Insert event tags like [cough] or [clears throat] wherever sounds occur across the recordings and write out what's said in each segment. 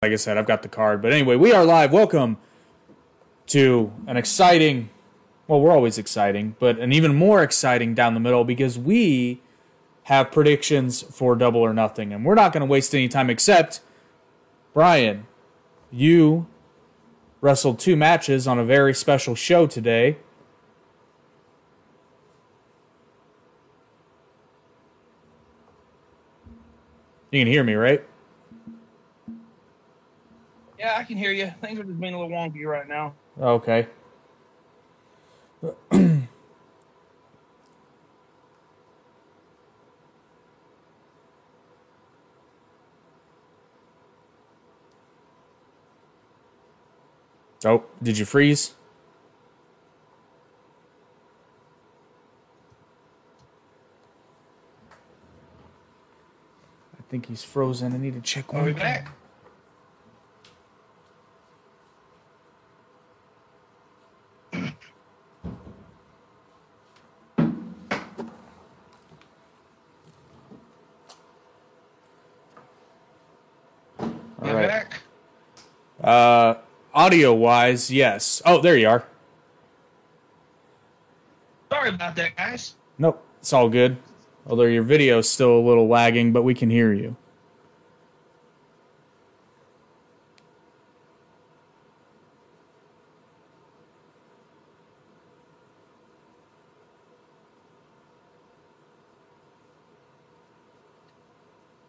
like I said, I've got the card. But anyway, we are live. Welcome to an exciting, well, we're always exciting, but an even more exciting down the middle because we have predictions for double or nothing. And we're not going to waste any time except, Bryon, you wrestled two matches on a very special show today. You can hear me, right? Yeah, I can hear you. Things are just being a little wonky right now. Okay. [clears throat] oh, did you freeze? I think he's frozen. I need to check Are one. we thing. back? All You right. back? Uh, audio wise, yes. Oh, there you are. Sorry about that, guys. Nope, it's all good. Although your video's still a little lagging, but we can hear you.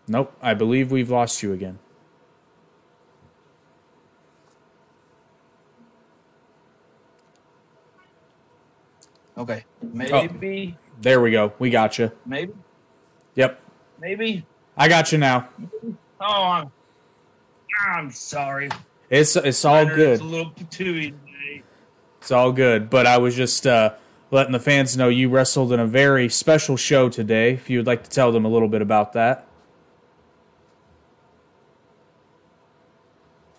Nope, I believe we've lost you again. Okay. Maybe. There we go. We got you. Maybe. Yep, Maybe. I got you now. Oh, I'm, I'm sorry. It's it's all good. internet's A little patooey today. It's all good. But I was just uh, letting the fans know you wrestled in a very special show today. If you would like to tell them a little bit about that.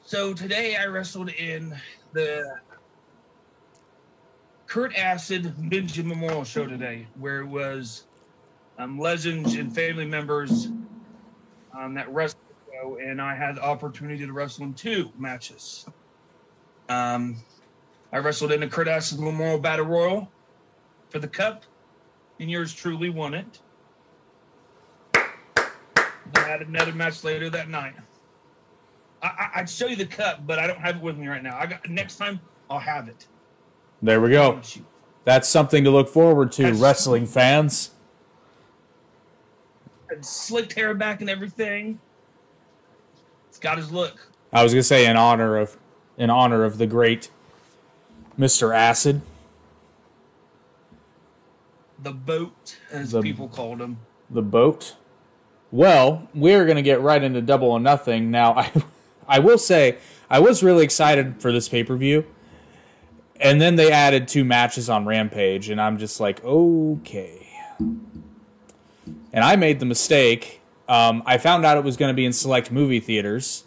So today I wrestled in the Kurt Acid Benjamin Memorial Show today, where it was um, legends and family members um, that wrestled and I had the opportunity to wrestle in two matches. Um, I wrestled in the Kurt Acid Memorial Battle Royal for the Cup, and yours truly won it. I had another match later that night. I, I, I'd show you the cup, but I don't have it with me right now. I got next time I'll have it. There we go. That's something to look forward to, That's- wrestling fans. And slicked hair back and everything. It's got his look. I was gonna say in honor of in honor of the great Mr. Acid. The boat, as The- people called him. the boat. Well, we're going to get right into double or nothing. Now, [laughs] I, I will say, I was really excited for this pay per view. And then they added two matches on Rampage, and I'm just like, okay. And I made the mistake. Um, I found out it was going to be in select movie theaters.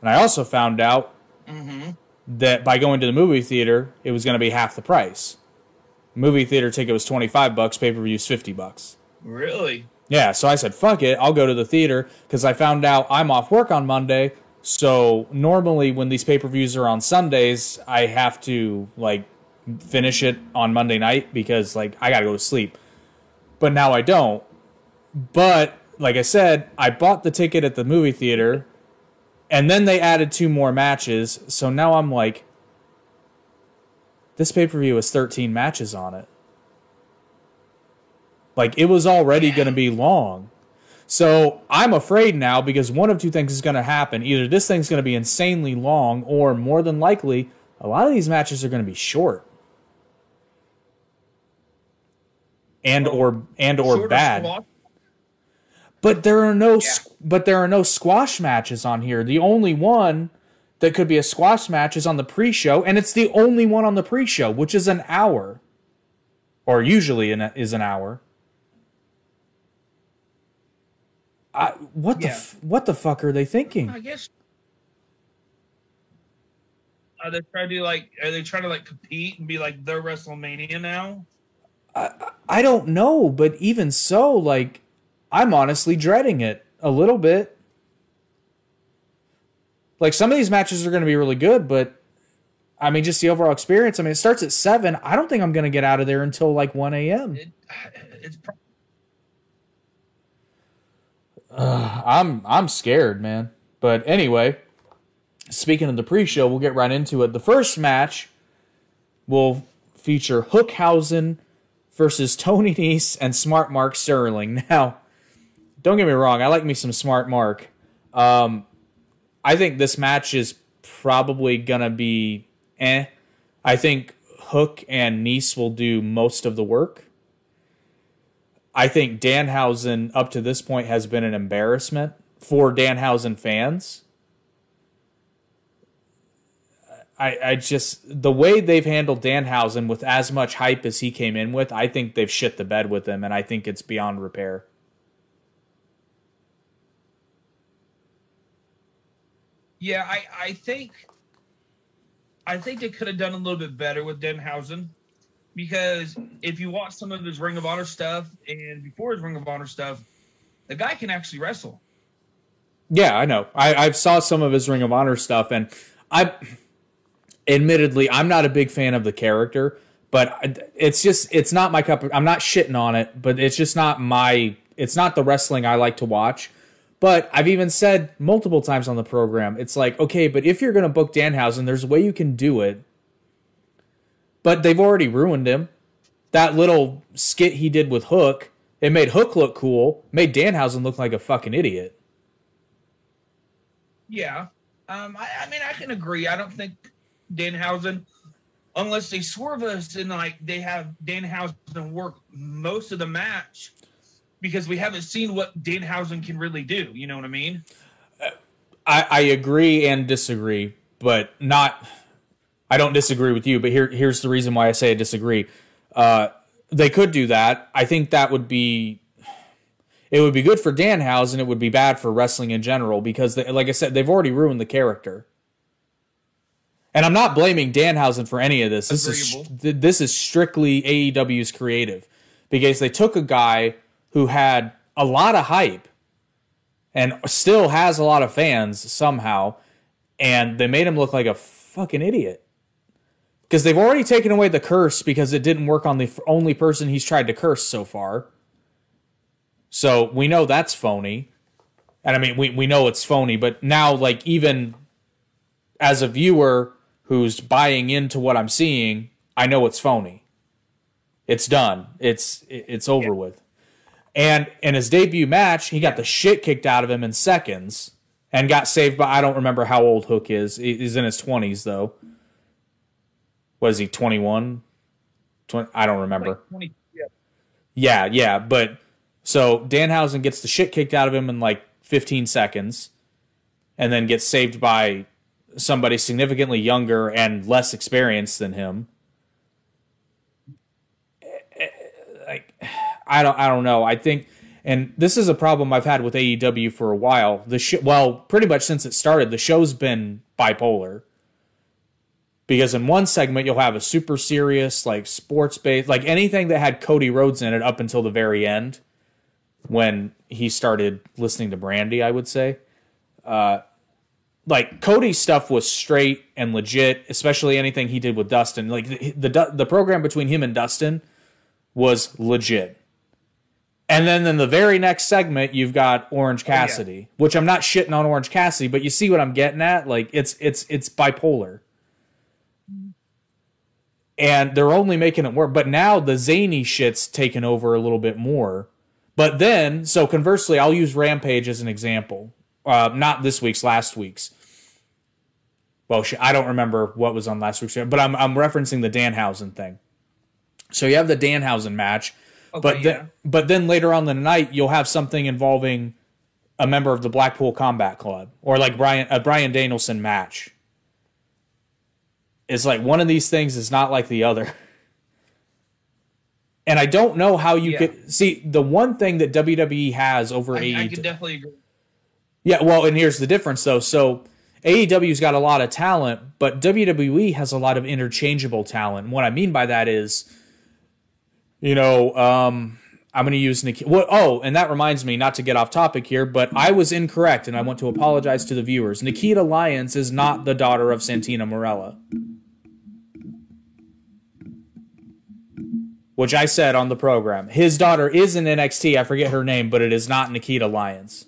And I also found out Mm-hmm. that by going to the movie theater, it was going to be half the price. Movie theater ticket was 25 bucks, pay per view is 50 bucks. Really? Yeah, so I said, fuck it, I'll go to the theater because I found out I'm off work on Monday. So normally when these pay per views are on Sundays, I have to like finish it on Monday night because like I gotta go to sleep. But now I don't. But like I said, I bought the ticket at the movie theater and then they added two more matches. So now I'm like, this pay per view has 13 matches on it. Like it was already going to be long. So I'm afraid now because one of two things is going to happen. Either this thing's going to be insanely long, or more than likely, a lot of these matches are going to be short. And or and or Shorter bad. squash? But there are no s but there are no squash matches on here. The only one that could be a squash match is on the pre-show, and it's the only one on the pre-show, which is an hour, or usually an, is an hour. I, what the f- what the fuck are they thinking? I guess. Are they trying to like? Are they trying to like compete and be like their WrestleMania now? I don't know, but even so, like, I'm honestly dreading it a little bit. Like some of these matches are going to be really good, but I mean, just the overall experience. I mean, it starts at seven. I don't think I'm going to get out of there until like one a.m. It, [sighs] it's pro- I'm I'm scared, man. But anyway, speaking of the pre-show, we'll get right into it. The first match will feature Hookhausen versus Tony Nese and Smart Mark Sterling. [laughs] Now, don't get me wrong, I like me some Smart Mark. Um, I think this match is probably gonna be eh. I think Hook and Nese will do most of the work. I think Danhausen up to this point has been an embarrassment for Danhausen fans. I, I just the way they've handled Danhausen with as much hype as he came in with, I think they've shit the bed with him, and I think it's beyond repair. yeah, I, I think I think they could have done a little bit better with Danhausen because if you watch some of his Ring of Honor stuff and before his Ring of Honor stuff, the guy can actually wrestle. Yeah, I know. I, I've saw some of his Ring of Honor stuff, and I, admittedly, I'm not a big fan of the character, but it's just it's not my cup. Of, I'm not shitting on it, but it's just not my. It's not the wrestling I like to watch. But I've even said multiple times on the program, it's like, okay, but if you're going to book Danhausen, there's a way you can do it. But they've already ruined him. That little skit he did with Hook, it made Hook look cool, made Danhausen look like a fucking idiot. Yeah. Um, I, I mean, I can agree. I don't think Danhausen, unless they swerve us and like they have Danhausen work most of the match, because we haven't seen what Danhausen can really do. You know what I mean? I, I agree and disagree, but not. I don't disagree with you, but here here's the reason why I say I disagree. Uh, they could do that. I think that would be. It would be good for Danhausen. It would be bad for wrestling in general because, they, like I said, they've already ruined the character. And I'm not blaming Danhausen for any of this. This is this is strictly AEW's creative because they took a guy who had a lot of hype and still has a lot of fans somehow, and they made him look like a fucking idiot. Because they've already taken away the curse because it didn't work on the only person he's tried to curse so far. So we know that's phony. And I mean, we, we know it's phony, but now, like, even as a viewer who's buying into what I'm seeing, I know it's phony. It's done. It's it's over with. And in his debut match, he got the shit kicked out of him in seconds and got saved by I don't remember how old Hook is. He's in his 20s though. Was he 21? 20, I don't remember. Like 20, yeah. Yeah, yeah, but so Danhausen gets the shit kicked out of him in like 15 seconds and then gets saved by somebody significantly younger and less experienced than him. Eh, eh, like I don't I don't know. I think and this is a problem I've had with AEW for a while. The sh- well, pretty much since it started, the show's been bipolar. Because in one segment you'll have a super serious like sports based like anything that had Cody Rhodes in it up until the very end when he started listening to Brandy, I would say. Uh like Cody's stuff was straight and legit, especially anything he did with Dustin. Like the the, the program between him and Dustin was legit. And then in the very next segment, you've got Orange Cassidy, which I'm not shitting on Orange Cassidy, but you see what I'm getting at? Like it's it's it's bipolar. And they're only making it work. But now the zany shit's taken over a little bit more. But then, so conversely, I'll use Rampage as an example. Uh, not this week's, last week's. Well, I don't remember what was on last week's, but I'm I'm referencing the Danhausen thing. So you have the Danhausen match, but Okay, then, yeah. but then later on in the night you'll have something involving a member of the Blackpool Combat Club or like Brian a Bryan Danielson match. It's like one of these things is not like the other. [laughs] And I don't know how you Yeah. could see the one thing that WWE has over I, I AEW. definitely agree. Yeah, well, and here's the difference though. So AEW's got a lot of talent, but WWE has a lot of interchangeable talent. And what I mean by that is, you know, um, I'm going to use Nikita. Well, oh, and that reminds me, not to get off topic here, but I was incorrect, and I want to apologize to the viewers. Nikita Lyons is not the daughter of Santina Marella. Which I said on the program. His daughter is in NXT. I forget her name, but it is not Nikita Lyons.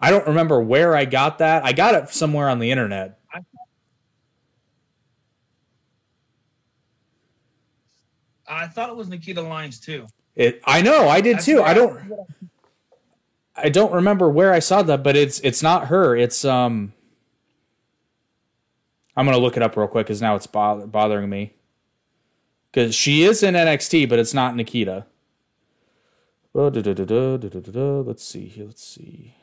I don't remember where I got that. I got it somewhere on the internet. I thought it was Nikita Lyons too. It, I know, I did That's too. I don't, I don't remember where I saw that, but it's it's not her. It's um. I'm gonna look it up real quick because now it's bother- bothering me. Because she is in NXT, but it's not Nikita. Oh, da, da, da, let's see here. Let's see.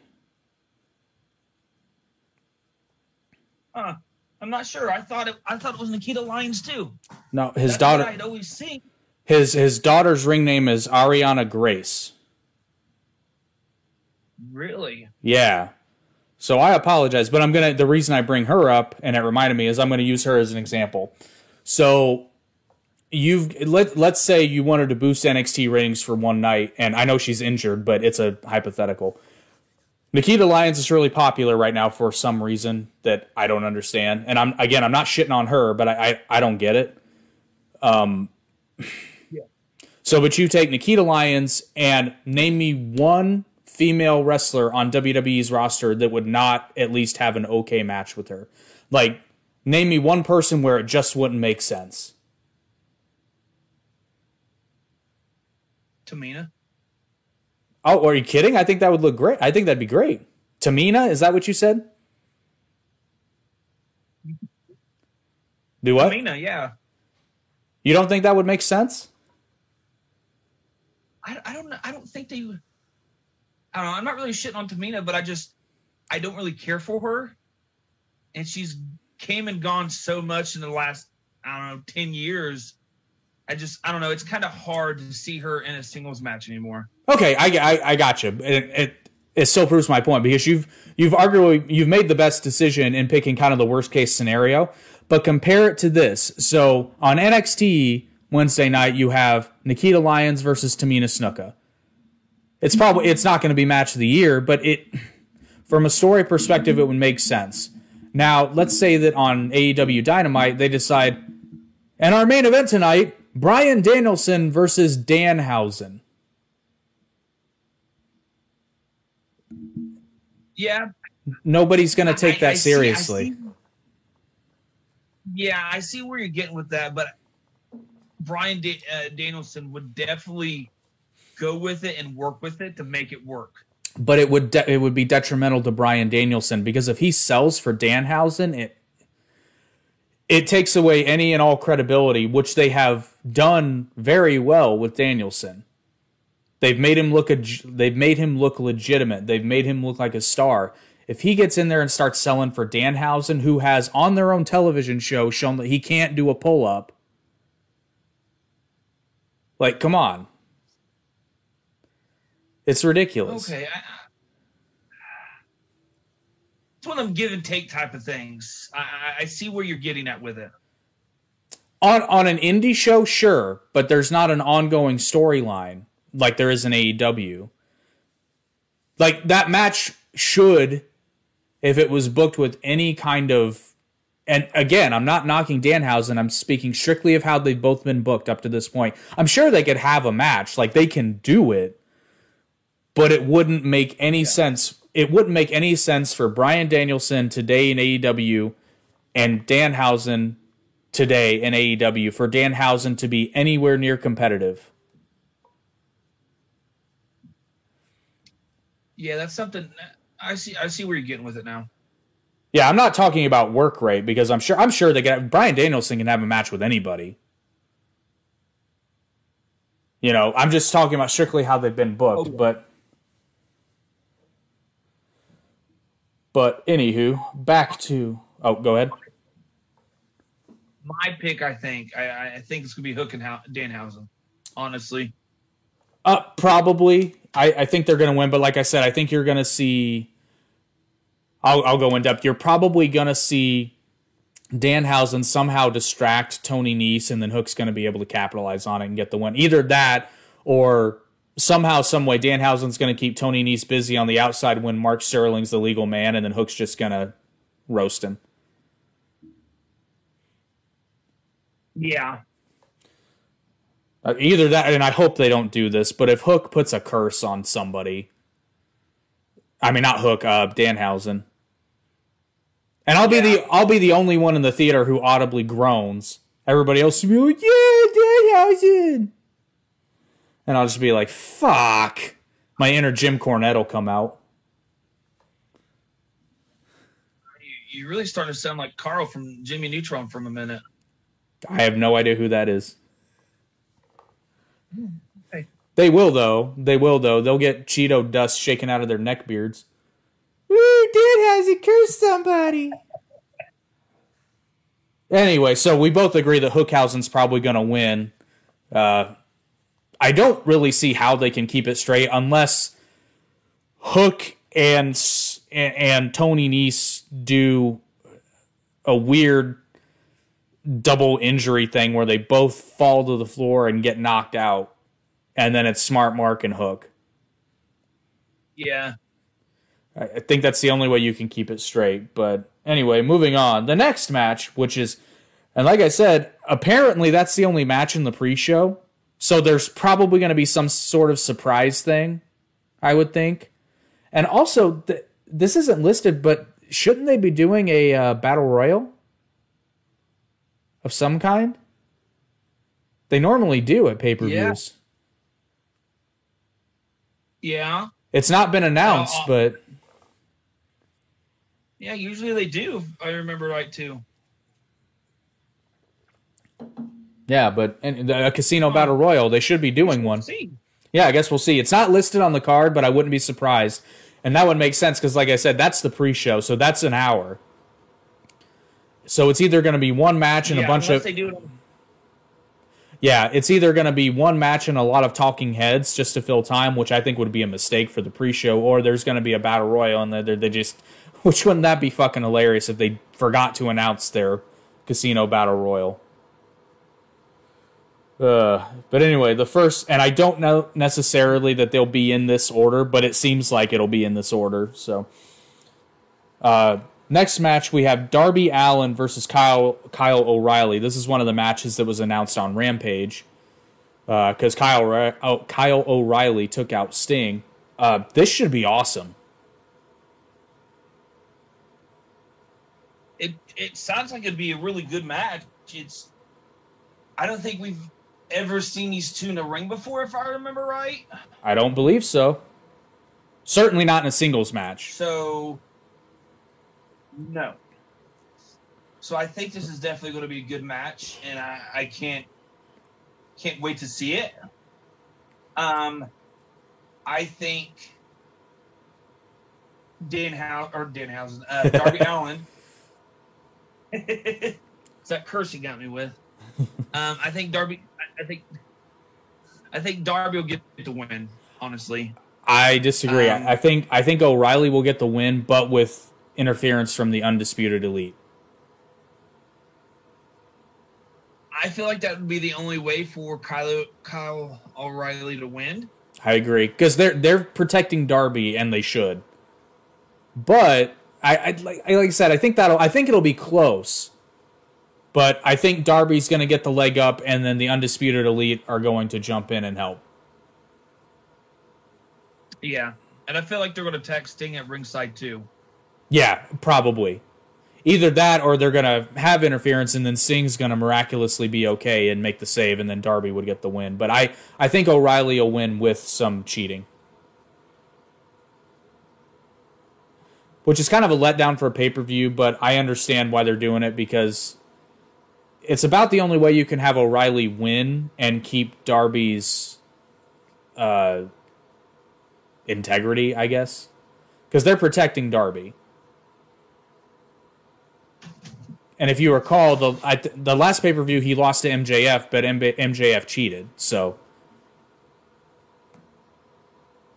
Huh. I'm not sure. I thought it. I thought it was Nikita Lyons too. No, his That's daughter. I'd always see. His his daughter's ring name is Ariana Grace. Really? Yeah. So I apologize, but I'm gonna. The reason I bring her up and it reminded me is I'm gonna use her as an example. So you've let let's say you wanted to boost NXT ratings for one night, and I know she's injured, but it's a hypothetical. Nikita Lyons is really popular right now for some reason that I don't understand, and I'm again I'm not shitting on her, but I I, I don't get it. Um. Yeah. So, but you take Nikita Lyons and name me one female wrestler on WWE's roster that would not at least have an okay match with her. Like, name me one person where it just wouldn't make sense. Tamina. Oh, are you kidding? I think that would look great. I think that'd be great. Tamina, is that what you said? Do what? Tamina, yeah. You don't think that would make sense? I, I don't know. I don't think they. I don't know. I'm not really shitting on Tamina, but I just I don't really care for her, and she's came and gone so much in the last I don't know ten years. I just I don't know. It's kind of hard to see her in a singles match anymore. Okay, I, I, I got you. It, it it still proves my point because you've you've arguably you've made the best decision in picking kind of the worst case scenario. But compare it to this. So on NXT Wednesday night, you have Nikita Lyons versus Tamina Snuka. It's probably it's not going to be match of the year, but it from a story perspective, it would make sense. Now, let's say that on AEW Dynamite, they decide, and our main event tonight, Bryan Danielson versus Danhausen. Yeah, Nobody's going to take I- that I see- seriously. see- yeah, I see where you're getting with that, but Brian da- uh, Danielson would definitely go with it and work with it to make it work. but it would de- it would be detrimental to Bryan Danielson because if he sells for Danhausen, it it takes away any and all credibility, which they have done very well with Danielson. They've made him look a, they've made him look legitimate. They've made him look like a star. If he gets in there and starts selling for Danhausen, who has on their own television show shown that he can't do a pull up, like come on, it's ridiculous. Okay. I, it's one of them give and take type of things. I, I, I see where you're getting at with it. on on an indie show, sure, but there's not an ongoing storyline like there is in AEW. Like that match should, if it was booked with any kind of, and again, I'm not knocking Danhausen. I'm speaking strictly of how they've both been booked up to this point. I'm sure they could have a match, like they can do it, but it wouldn't make any sense. It wouldn't make any sense for Bryan Danielson today in AEW and Danhausen today in AEW for Danhausen to be anywhere near competitive. Yeah, that's something I see. I see where you're getting with it now. Yeah, I'm not talking about work rate because I'm sure I'm sure they can. Bryan Danielson can have a match with anybody. You know, I'm just talking about strictly how they've been booked, oh, Okay. but but anywho, back to oh, go ahead. My pick, I think, I- I, think it's gonna be Hook and Hou- Danhausen. Honestly, Uh, probably. I, I think they're going to win, but like I said, I think you're going to see. I'll, I'll go in depth. You're probably going to see Danhausen somehow distract Tony Nese, and then Hook's going to be able to capitalize on it and get the win. Either that, or somehow, some way, Danhausen's going to keep Tony Nese busy on the outside when Mark Sterling's the legal man, and then Hook's just going to roast him. Yeah. Uh, either that, and I hope they don't do this, but if Hook puts a curse on somebody, I mean not Hook, uh, Danhausen, and I'll be the I'll be the only one in the theater who audibly groans. Everybody else will be like, "Yeah, Danhausen," and I'll just be like, "Fuck." My inner Jim Cornette will come out. You, really starting to sound like Carl from Jimmy Neutron from a minute. I have no idea who that is. Hey. They will though. They will though. They'll get Cheeto dust shaken out of their neck beards. Woo, did has he cursed somebody. Anyway, so we both agree that Hookhausen's probably going to win. Uh, I don't really see how they can keep it straight unless Hook and and, Tony Nese do a weird double injury thing where they both fall to the floor and get knocked out, and then it's Smart Mark and Hook. Yeah. I I think that's the only way you can keep it straight. But anyway, moving on. The next match, which is, and like I said, apparently that's the only match in the pre show. So there's probably going to be some sort of surprise thing, I would think. And also, th- this isn't listed, but shouldn't they be doing a uh, battle royal of some kind? They normally do at pay per views. Yeah. It's not been announced, uh, but Yeah, usually they do. I remember right too. Yeah, but and a casino battle royal, they should be doing one. See. Yeah, I guess we'll see. It's not listed on the card, but I wouldn't be surprised. And that would make sense because, like I said, that's the pre-show, so that's an hour. So it's either going to be one match and yeah, a bunch of it. yeah, it's either going to be one match and a lot of talking heads just to fill time, which I think would be a mistake for the pre-show, or there's going to be a battle royal and they they just [laughs] which wouldn't that be fucking hilarious if they forgot to announce their casino battle royal. Uh, but anyway, the first, and I don't know necessarily that they'll be in this order, but it seems like it'll be in this order. So, uh, next match we have Darby Allin versus Kyle Kyle O'Reilly. This is one of the matches that was announced on Rampage because Kyle oh, Kyle O'Reilly took out Sting. Uh, this should be awesome. it it sounds like it'd be a really good match. It's I don't think we've ever seen these two in a ring before, if I remember right. I don't believe so. Certainly not in a singles match. So no. So I think this is definitely going to be a good match, and I, I can't can't wait to see it. Um, I think Dan How or Danhausen, uh, [laughs] Darby Allin. it's [laughs] that curse you got me with. [laughs] Um, I think Darby. I, think. I think Darby will get the win. Honestly, I disagree. Um, I think I think O'Reilly will get the win, but with interference from the undisputed elite. I feel like that would be the only way for Kyle Kyle O'Reilly to win. I agree because they're they're protecting Darby and they should. But I, I like I- like I said, I think that'll I think it'll be close. But I think Darby's going to get the leg up, and then the undisputed elite are going to jump in and help. Yeah, and I feel like they're going to attack Sting at ringside too. Yeah, probably. Either that, or they're going to have interference, and then Sting's going to miraculously be okay and make the save, and then Darby would get the win. But I I think O'Reilly will win with some cheating. which is kind of a letdown for a pay per view, but I understand why they're doing it because it's about the only way you can have O'Reilly win and keep Darby's uh, integrity, I guess, because they're protecting Darby. And if you recall, the I, the last pay per view he lost to MJF, but MJF cheated, so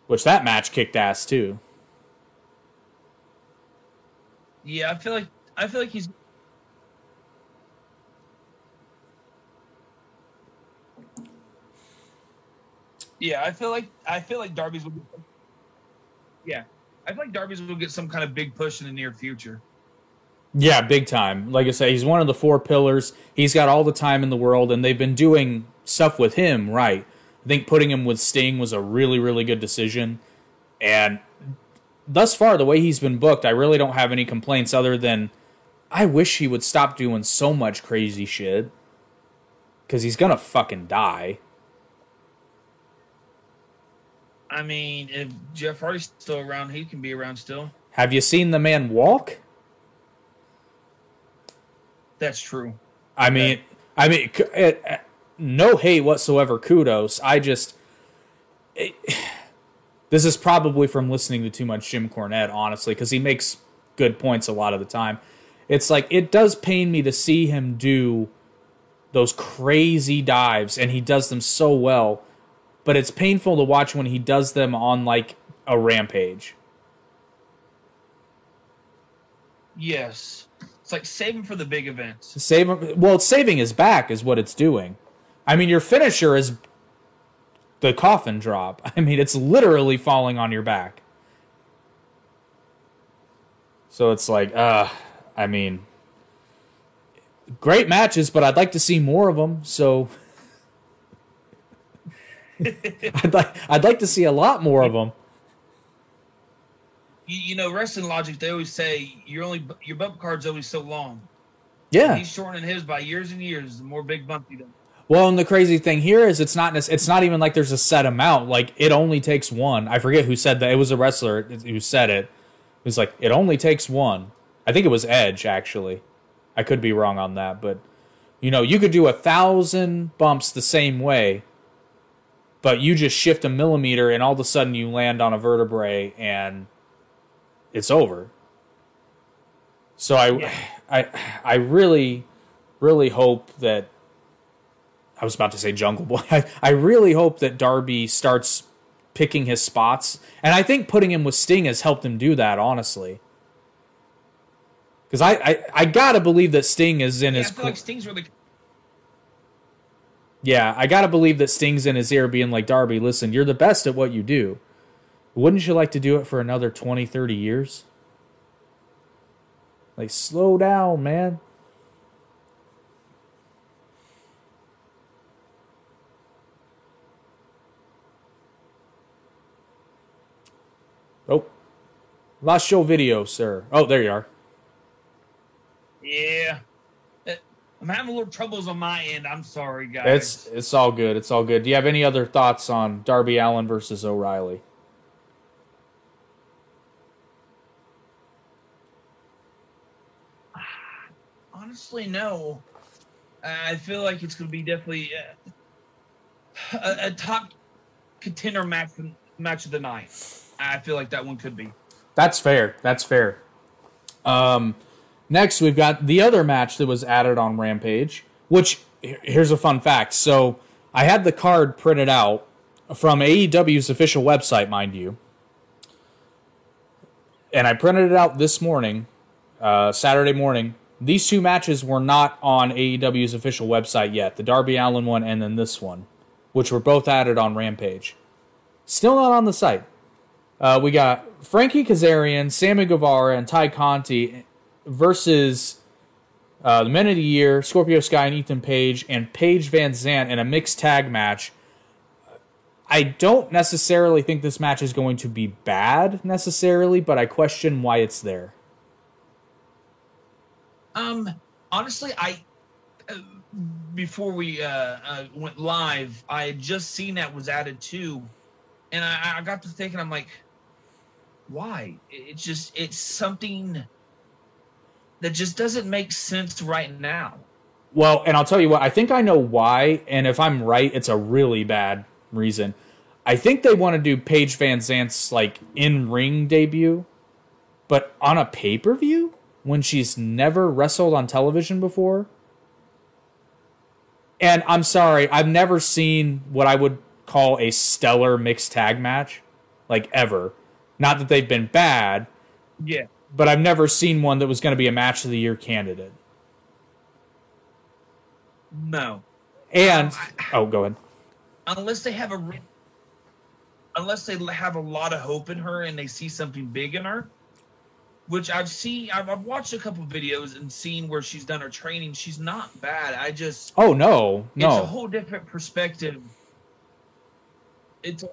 which that match kicked ass too. Yeah, I feel like I feel like he's Yeah, I feel like I feel like Darby's will. Yeah, I feel like Darby's will get some kind of big push in the near future. Yeah, big time. Like I said, he's one of the four pillars. He's got all the time in the world, and they've been doing stuff with him right. I think putting him with Sting was a really, really good decision. And thus far, the way he's been booked, I really don't have any complaints other than I wish he would stop doing so much crazy shit. Because he's going to fucking die. I mean, if Jeff Hardy's still around, he can be around still. Have you seen the man walk? That's true. I mean, I mean, it, it, uh, uh, no hate whatsoever. Kudos. I just, it, [sighs] this is probably from listening to too much Jim Cornette, honestly, because he makes good points a lot of the time. It's like it does pain me to see him do those crazy dives, and he does them so well but it's painful to watch when he does them on like a rampage. Yes. It's like saving for the big events. Save well, it's saving his back is what it's doing. I mean, your finisher is the coffin drop. [laughs] I mean, it's literally falling on your back. So it's like, uh, I mean, great matches, but I'd like to see more of them. So [laughs] I'd like I'd like to see a lot more of them. You, you know, wrestling logic. They always say you're only your bump card's always so long. Yeah, he's shortening his by years and years. The more big bump he does. Well, and the crazy thing here is it's not it's not even like there's a set amount. Like it only takes one. I forget who said that. It was a wrestler who said it. It was like it only takes one. I think it was Edge actually. I could be wrong on that, but you know, you could do a thousand bumps the same way, but you just shift a millimeter and all of a sudden you land on a vertebrae and it's over. So I, yeah. [sighs] I, I really, really hope that. I was about to say Jungle Boy. [laughs] I, I really hope that Darby starts picking his spots, and I think putting him with Sting has helped him do that. Honestly, because I, I, I gotta believe that Sting is in yeah, his. I feel like Sting's really yeah, I gotta believe that Sting's in his ear being like, Darby, listen, you're the best at what you do. Wouldn't you like to do it for another 20, 30 years? Like, slow down, man. Oh, Last show video, sir. Oh, there you are. Yeah. I'm having a little troubles on my end. I'm sorry, guys. It's it's all good. It's all good. Do you have any other thoughts on Darby Allin versus O'Reilly? [sighs] Honestly, no. I feel like it's going to be definitely uh, a, a, top contender match match of the night. I feel like that one could be. That's fair. That's fair. Um, Next, we've got the other match that was added on Rampage, which here's a fun fact. So I had the card printed out from AEW's official website, mind you. And I printed it out this morning, uh, Saturday morning. These two matches were not on AEW's official website yet the Darby Allin one and then this one, which were both added on Rampage. Still not on the site. Uh, we got Frankie Kazarian, Sammy Guevara, and Tay Conti versus uh, the Men of the Year, Scorpio Sky and Ethan Page, and Paige VanZant in a mixed tag match. I don't necessarily think this match is going to be bad necessarily, but I question why it's there. Um, honestly, I before we uh, uh, went live, I had just seen that was added too, and I, I got to thinking, I'm like, why? It's just it's something that just doesn't make sense right now. Well, and I'll tell you what, I think I know why, and if I'm right, it's a really bad reason. I think they want to do Paige Van Zant's like in ring debut, but on a pay per view when she's never wrestled on television before. And I'm sorry, I've never seen what I would call a stellar mixed tag match, like ever. Not that they've been bad. Yeah but I've never seen one that was going to be a match of the year candidate. No. And um, oh, go ahead. Unless they have a unless they have a lot of hope in her and they see something big in her. Which I've seen, I've, I've watched a couple videos and seen where she's done her training. She's not bad. I just Oh no, no, it's a whole different perspective. It's a,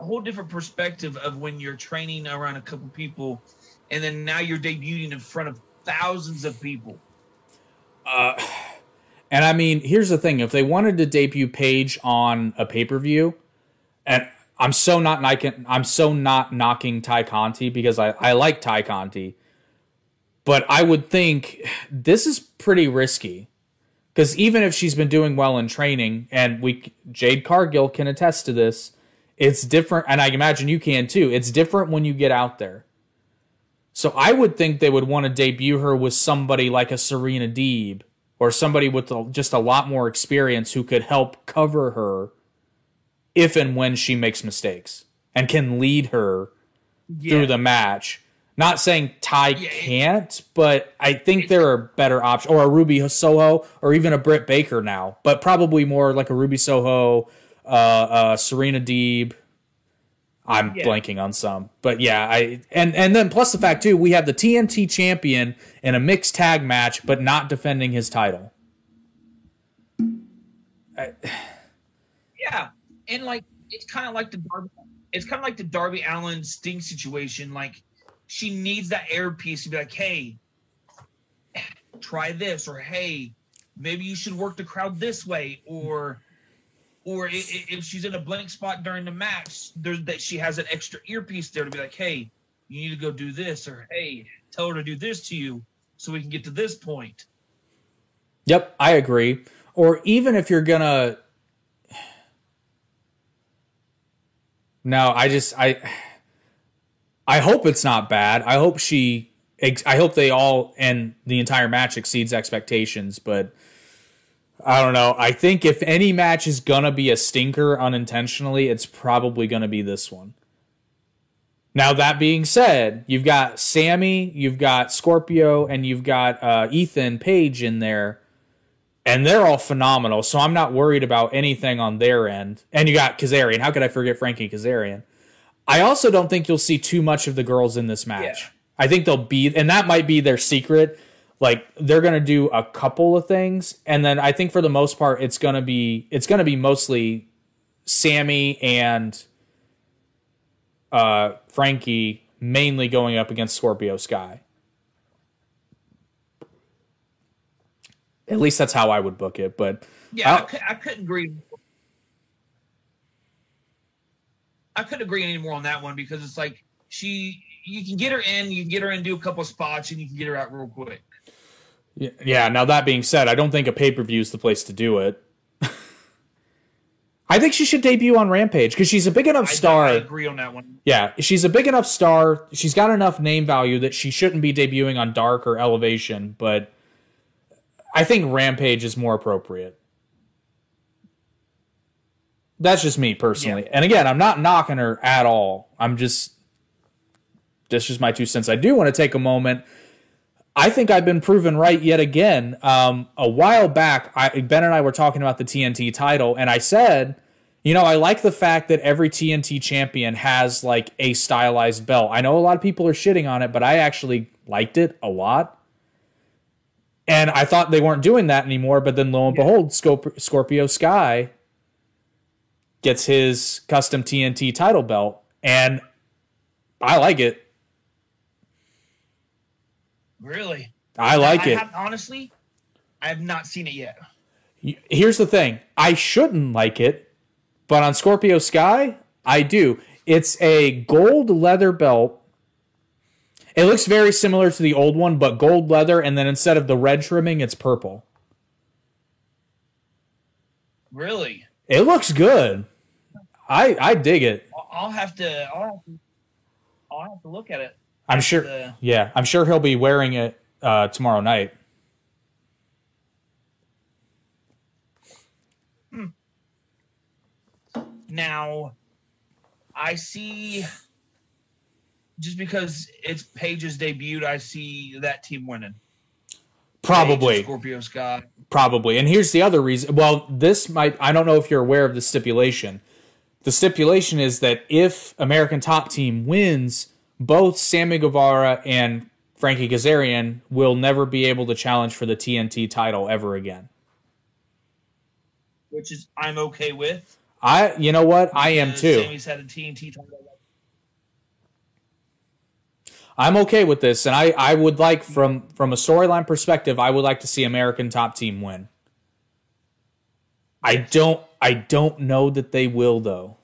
a whole different perspective of when you're training around a couple people, and then now you're debuting in front of thousands of people. Uh, [sighs] and I mean, here's the thing: if they wanted to debut Paige on a pay per view, and I'm so not I'm so not knocking Tay Conti because I I like Tay Conti, but I would think this is pretty risky because even if she's been doing well in training, and we Jade Cargill can attest to this, it's different, and I imagine you can too. It's different when you get out there. So I would think they would want to debut her with somebody like a Serena Deeb or somebody with a, just a lot more experience who could help cover her if and when she makes mistakes and can lead her through the match. Not saying Tay Yeah, can't, but I think there are better options, or a Ruby Soho, or even a Britt Baker now, but probably more like a Ruby Soho, uh, uh, Serena Deeb. I'm Yeah. blanking on some, but yeah, I and and then plus the fact too, we have the TNT champion in a mixed tag match, but not defending his title. Yeah, and like it's kind of like the Darby, it's kind of like the Darby Allin Sting situation. Like she needs that air piece to be like, hey, try this, or hey, maybe you should work the crowd this way, or or if she's in a blank spot during the match, there's that she has an extra earpiece there to be like, hey, you need to go do this, or hey, tell her to do this to you so we can get to this point. Yep, I agree. Or even if you're gonna No, I just I I hope it's not bad. I hope she I hope they all and the entire match exceeds expectations, but I don't know. I think if any match is gonna be a stinker unintentionally, it's probably gonna be this one. Now that being said, you've got Sammy, you've got Scorpio, and you've got uh, Ethan Page in there, and they're all phenomenal. So I'm not worried about anything on their end. And you got Kazarian. How could I forget Frankie Kazarian? I also don't think you'll see too much of the girls in this match. Yeah. I think they'll be, and that might be their secret. Like they're gonna do a couple of things, and then I think for the most part, it's gonna be it's gonna be mostly Sammy and uh, Frankie mainly going up against Scorpio Sky. At least that's how I would book it. But Yeah, I, Oh. cou- I couldn't agree. I couldn't agree anymore on that one because it's like she, you can get her in, you can get her in, do a couple of spots, and you can get her out real quick. Yeah, yeah, now that being said, I don't think a pay per view is the place to do it. [laughs] I think she should debut on Rampage because she's a big enough star. I, agree on that one. Yeah, she's a big enough star. She's got enough name value that she shouldn't be debuting on Dark or Elevation, but I think Rampage is more appropriate. That's just me personally. And again, I'm not knocking her at all. I'm just that's just my two cents. I do want to take a moment. I think I've been proven right yet again. Um, a while back, I, Ben and I were talking about the TNT title, and I said, you know, I like the fact that every TNT champion has like a stylized belt. I know a lot of people are shitting on it, but I actually liked it a lot. And I thought they weren't doing that anymore, but then lo and behold, Scorp- Scorpio Sky gets his custom TNT title belt, and I like it. Really, I like it. Have, honestly, I have not seen it yet. Here's the thing I shouldn't like it, but on Scorpio Sky, I do. It's a gold leather belt. It looks very similar to the old one, but gold leather, and then instead of the red trimming, it's purple. Really, It looks good. I I dig it. I'll- I'll have to. I'll have to, I'll have to look at it. I'm sure. the- Yeah, I'm sure he'll be wearing it uh, tomorrow night. Now, I see. Just because it's Paige's debut, I see that team winning. Probably. Scorpio Sky. Probably. And here's the other reason. Well, this might, I don't know if you're aware of the stipulation. the stipulation is that if American Top Team wins, both Sammy Guevara and Frankie Kazarian will never be able to challenge for the TNT title ever again. Which is I'm okay with. I, you know what, I am too. Sammy's had a TNT title. I'm okay with this, and I, I would like from from a storyline perspective, I would like to see American Top Team win. I don't I don't know that they will though.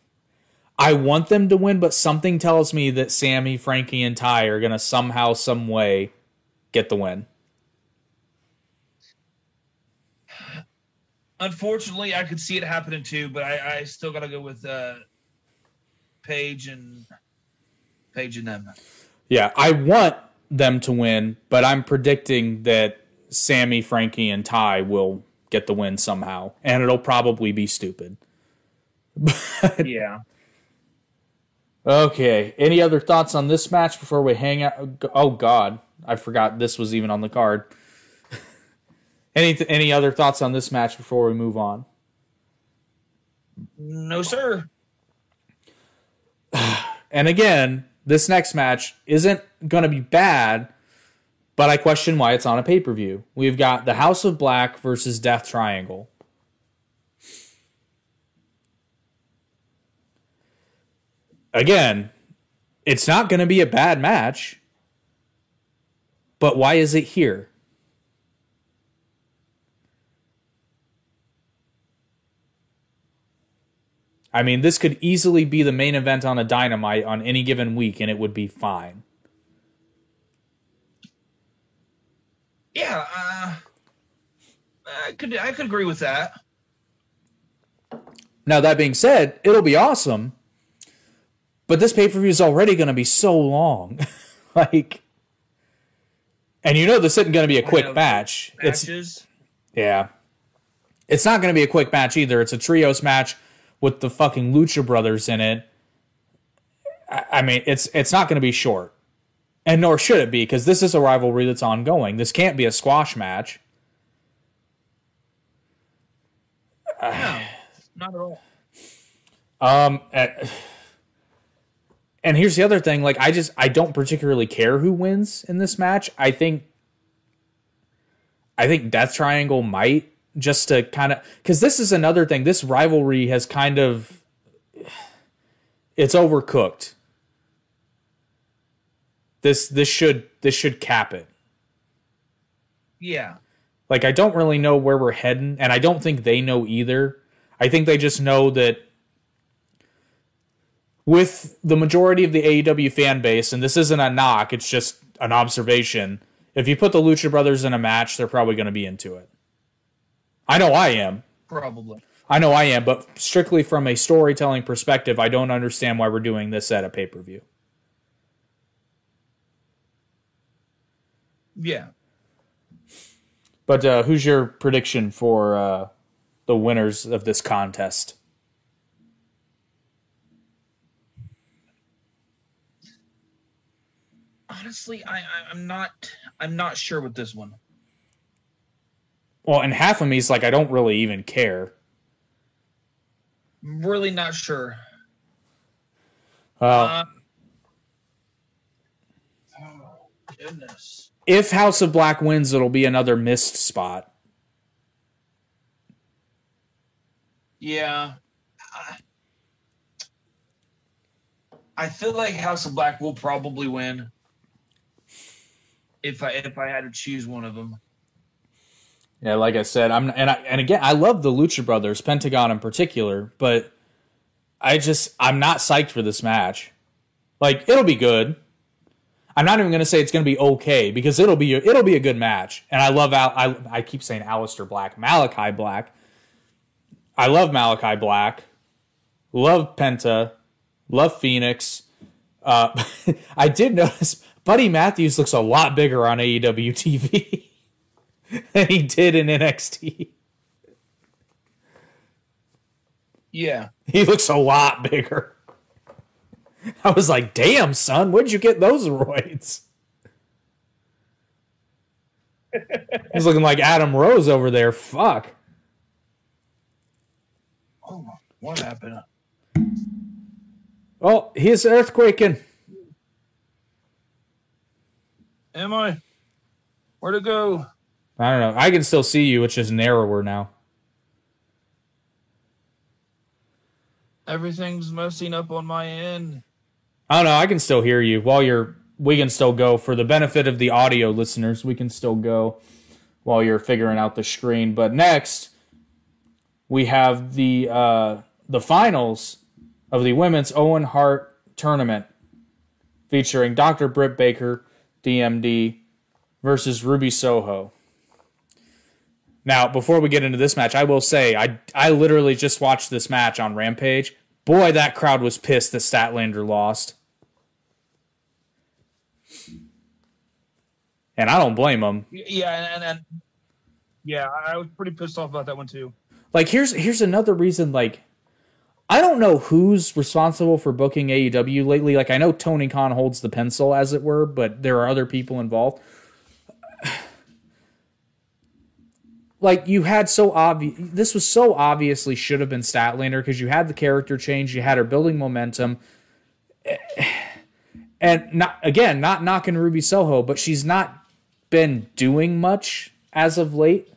I want them to win, but something tells me that Sammy, Frankie, and Ty are gonna somehow, some way, get the win. Unfortunately, I could see it happening too, but I, I still got to go with uh, Paige and Paige and them. Yeah, I want them to win, but I'm predicting that Sammy, Frankie, and Ty will get the win somehow, and it'll probably be stupid. [laughs] yeah. Okay. Any other thoughts on this match before we hang out? Oh God, I forgot this was even on the card. [laughs] any any other thoughts on this match before we move on? No, sir. [sighs] And again, this next match isn't going to be bad, but I question why it's on a pay per view. We've got the House of Black versus Death Triangle. Again, it's not going to be a bad match, but why is it here? I mean, this could easily be the main event on a dynamite on any given week, and it would be fine. Yeah, uh, I could I could agree with that. Now that being said, it'll be awesome, but this pay per view is already going to be so long, [laughs] like, and you know this isn't going to be a quick match. Matches. It's yeah, it's not going to be a quick match either. It's a trios match with the fucking Lucha Brothers in it. I, I mean, it's it's not going to be short, and nor should it be because this is a rivalry that's ongoing. This can't be a squash match. no, not at all. [sighs] Um, uh, and here's the other thing: like, I just I don't particularly care who wins in this match. I think, I think Death Triangle might just to kind of because this is another thing. This rivalry has kind of it's overcooked. This this should this should cap it. Yeah. Like I don't really know where we're heading, and I don't think they know either. I think they just know that with the majority of the AEW fan base, and this isn't a knock, it's just an observation. If you put the Lucha Brothers in a match, they're probably going to be into it. I know I am. Probably. I know I am, but strictly from a storytelling perspective, I don't understand why we're doing this at a pay per view. Yeah. But uh, who's your prediction for uh, the winners of this contest? Honestly, I, I I'm not I'm not sure with this one. Well, and half of me is like, I don't really even care. I'm Really not sure. Uh, Uh, oh, goodness. if House of Black wins, it'll be another missed spot. Yeah. I feel like House of Black will probably win. If I if I had to choose one of them. Yeah, like I said, I'm and I and again, I love the Lucha Brothers, Pentagon in particular, but I just I'm not psyched for this match. Like it'll be good. I'm not even going to say it's going to be okay because it'll be a, it'll be a good match. And I love Al, I I keep saying Aleister Black, Malachi Black. I love Malachi Black. Love Penta. Love Fenix. Uh, [laughs] I did notice Buddy Matthews looks a lot bigger on AEW TV [laughs] than he did in NXT. Yeah. He looks a lot bigger. I was like, damn, son, where'd you get those roids? [laughs] He's looking like Adam Rose over there. Fuck. Oh, what happened? Oh, he's earthquaking. Am I? Where to go? I don't know. I can still see you. It's just narrower now. Everything's messing up on my end. I don't know. I can still hear you while you're. We can still go for the benefit of the audio listeners. We can still go while you're figuring out the screen. But next, we have the uh, the finals of the women's Owen Hart tournament, featuring Dr. Britt Baker, DMD, versus Ruby Soho. Now, before we get into this match, I will say I I literally just watched this match on Rampage. Boy, that crowd was pissed that Statlander lost. And I don't blame them. Yeah, and, and yeah, I was pretty pissed off about that one too. Like here's here's another reason like I don't know who's responsible for booking AEW lately. Like I know Tony Khan holds the pencil as it were, but there are other people involved. [sighs] like you had so obvious this was so obviously should have been Statlander because you had the character change, you had her building momentum. [sighs] And not again, not knocking Ruby Soho, but she's not been doing much as of late.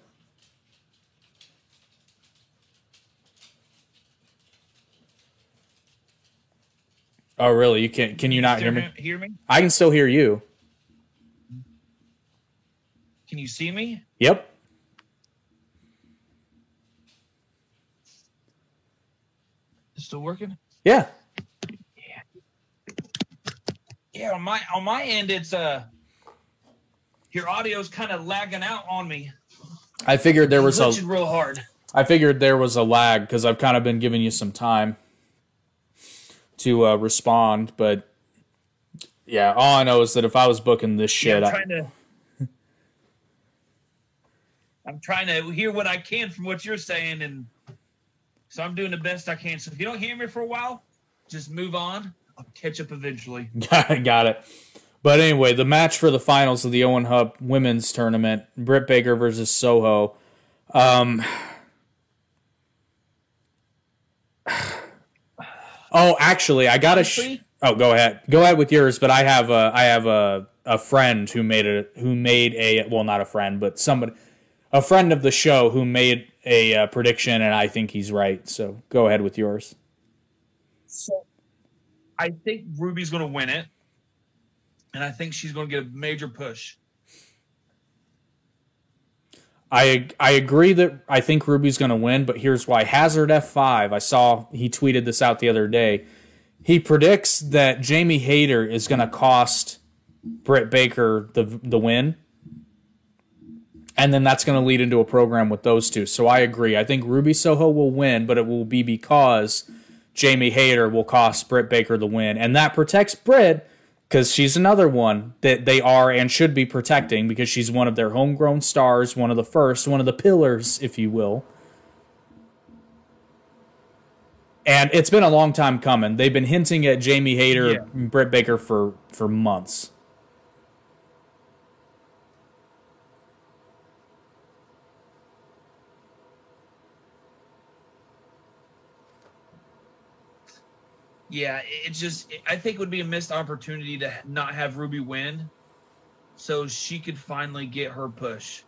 Oh really? You can't? can you not hear me? Hear me? I can still hear you. Can you see me? Yep. It's still working? Yeah. Yeah, Yeah. on my on my end it's uh your audio's kind of lagging out on me. I figured there was a real hard. I figured there was a lag because I've kind of been giving you some time to uh, respond, but yeah, all I know is that if I was booking this Yeah, shit, I'm I, trying to [laughs] I'm trying to hear what I can from what you're saying and so I'm doing the best I can. So if you don't hear me for a while, just move on. I'll catch up eventually. [laughs] got it. But anyway, the match for the finals of the Owen Hart Women's Tournament: Britt Baker versus Soho. Um, oh, actually, I got a. Sh- oh, go ahead. Go ahead with yours. But I have a, I have a, a friend who made a, who made a, well, not a friend, but somebody, a friend of the show who made a uh, prediction, and I think he's right. So go ahead with yours. So I think Ruby's going to win it. And I think she's going to get a major push. I I agree that I think Ruby's going to win, but here's why. Hazard F5, I saw he tweeted this out the other day. He predicts that Jamie Hayter is going to cost Britt Baker the the win. And then that's going to lead into a program with those two. So I agree. I think Ruby Soho will win, but it will be because Jamie Hayter will cost Britt Baker the win. And that protects Britt because she's another one that they are and should be protecting because she's one of their homegrown stars, one of the first, one of the pillars, if you will. And it's been a long time coming. They've been hinting at Jamie Hayter, Yeah. Britt Baker for for months. Yeah, it- it's just, I think it would be a missed opportunity to not have Ruby win so she could finally get her push.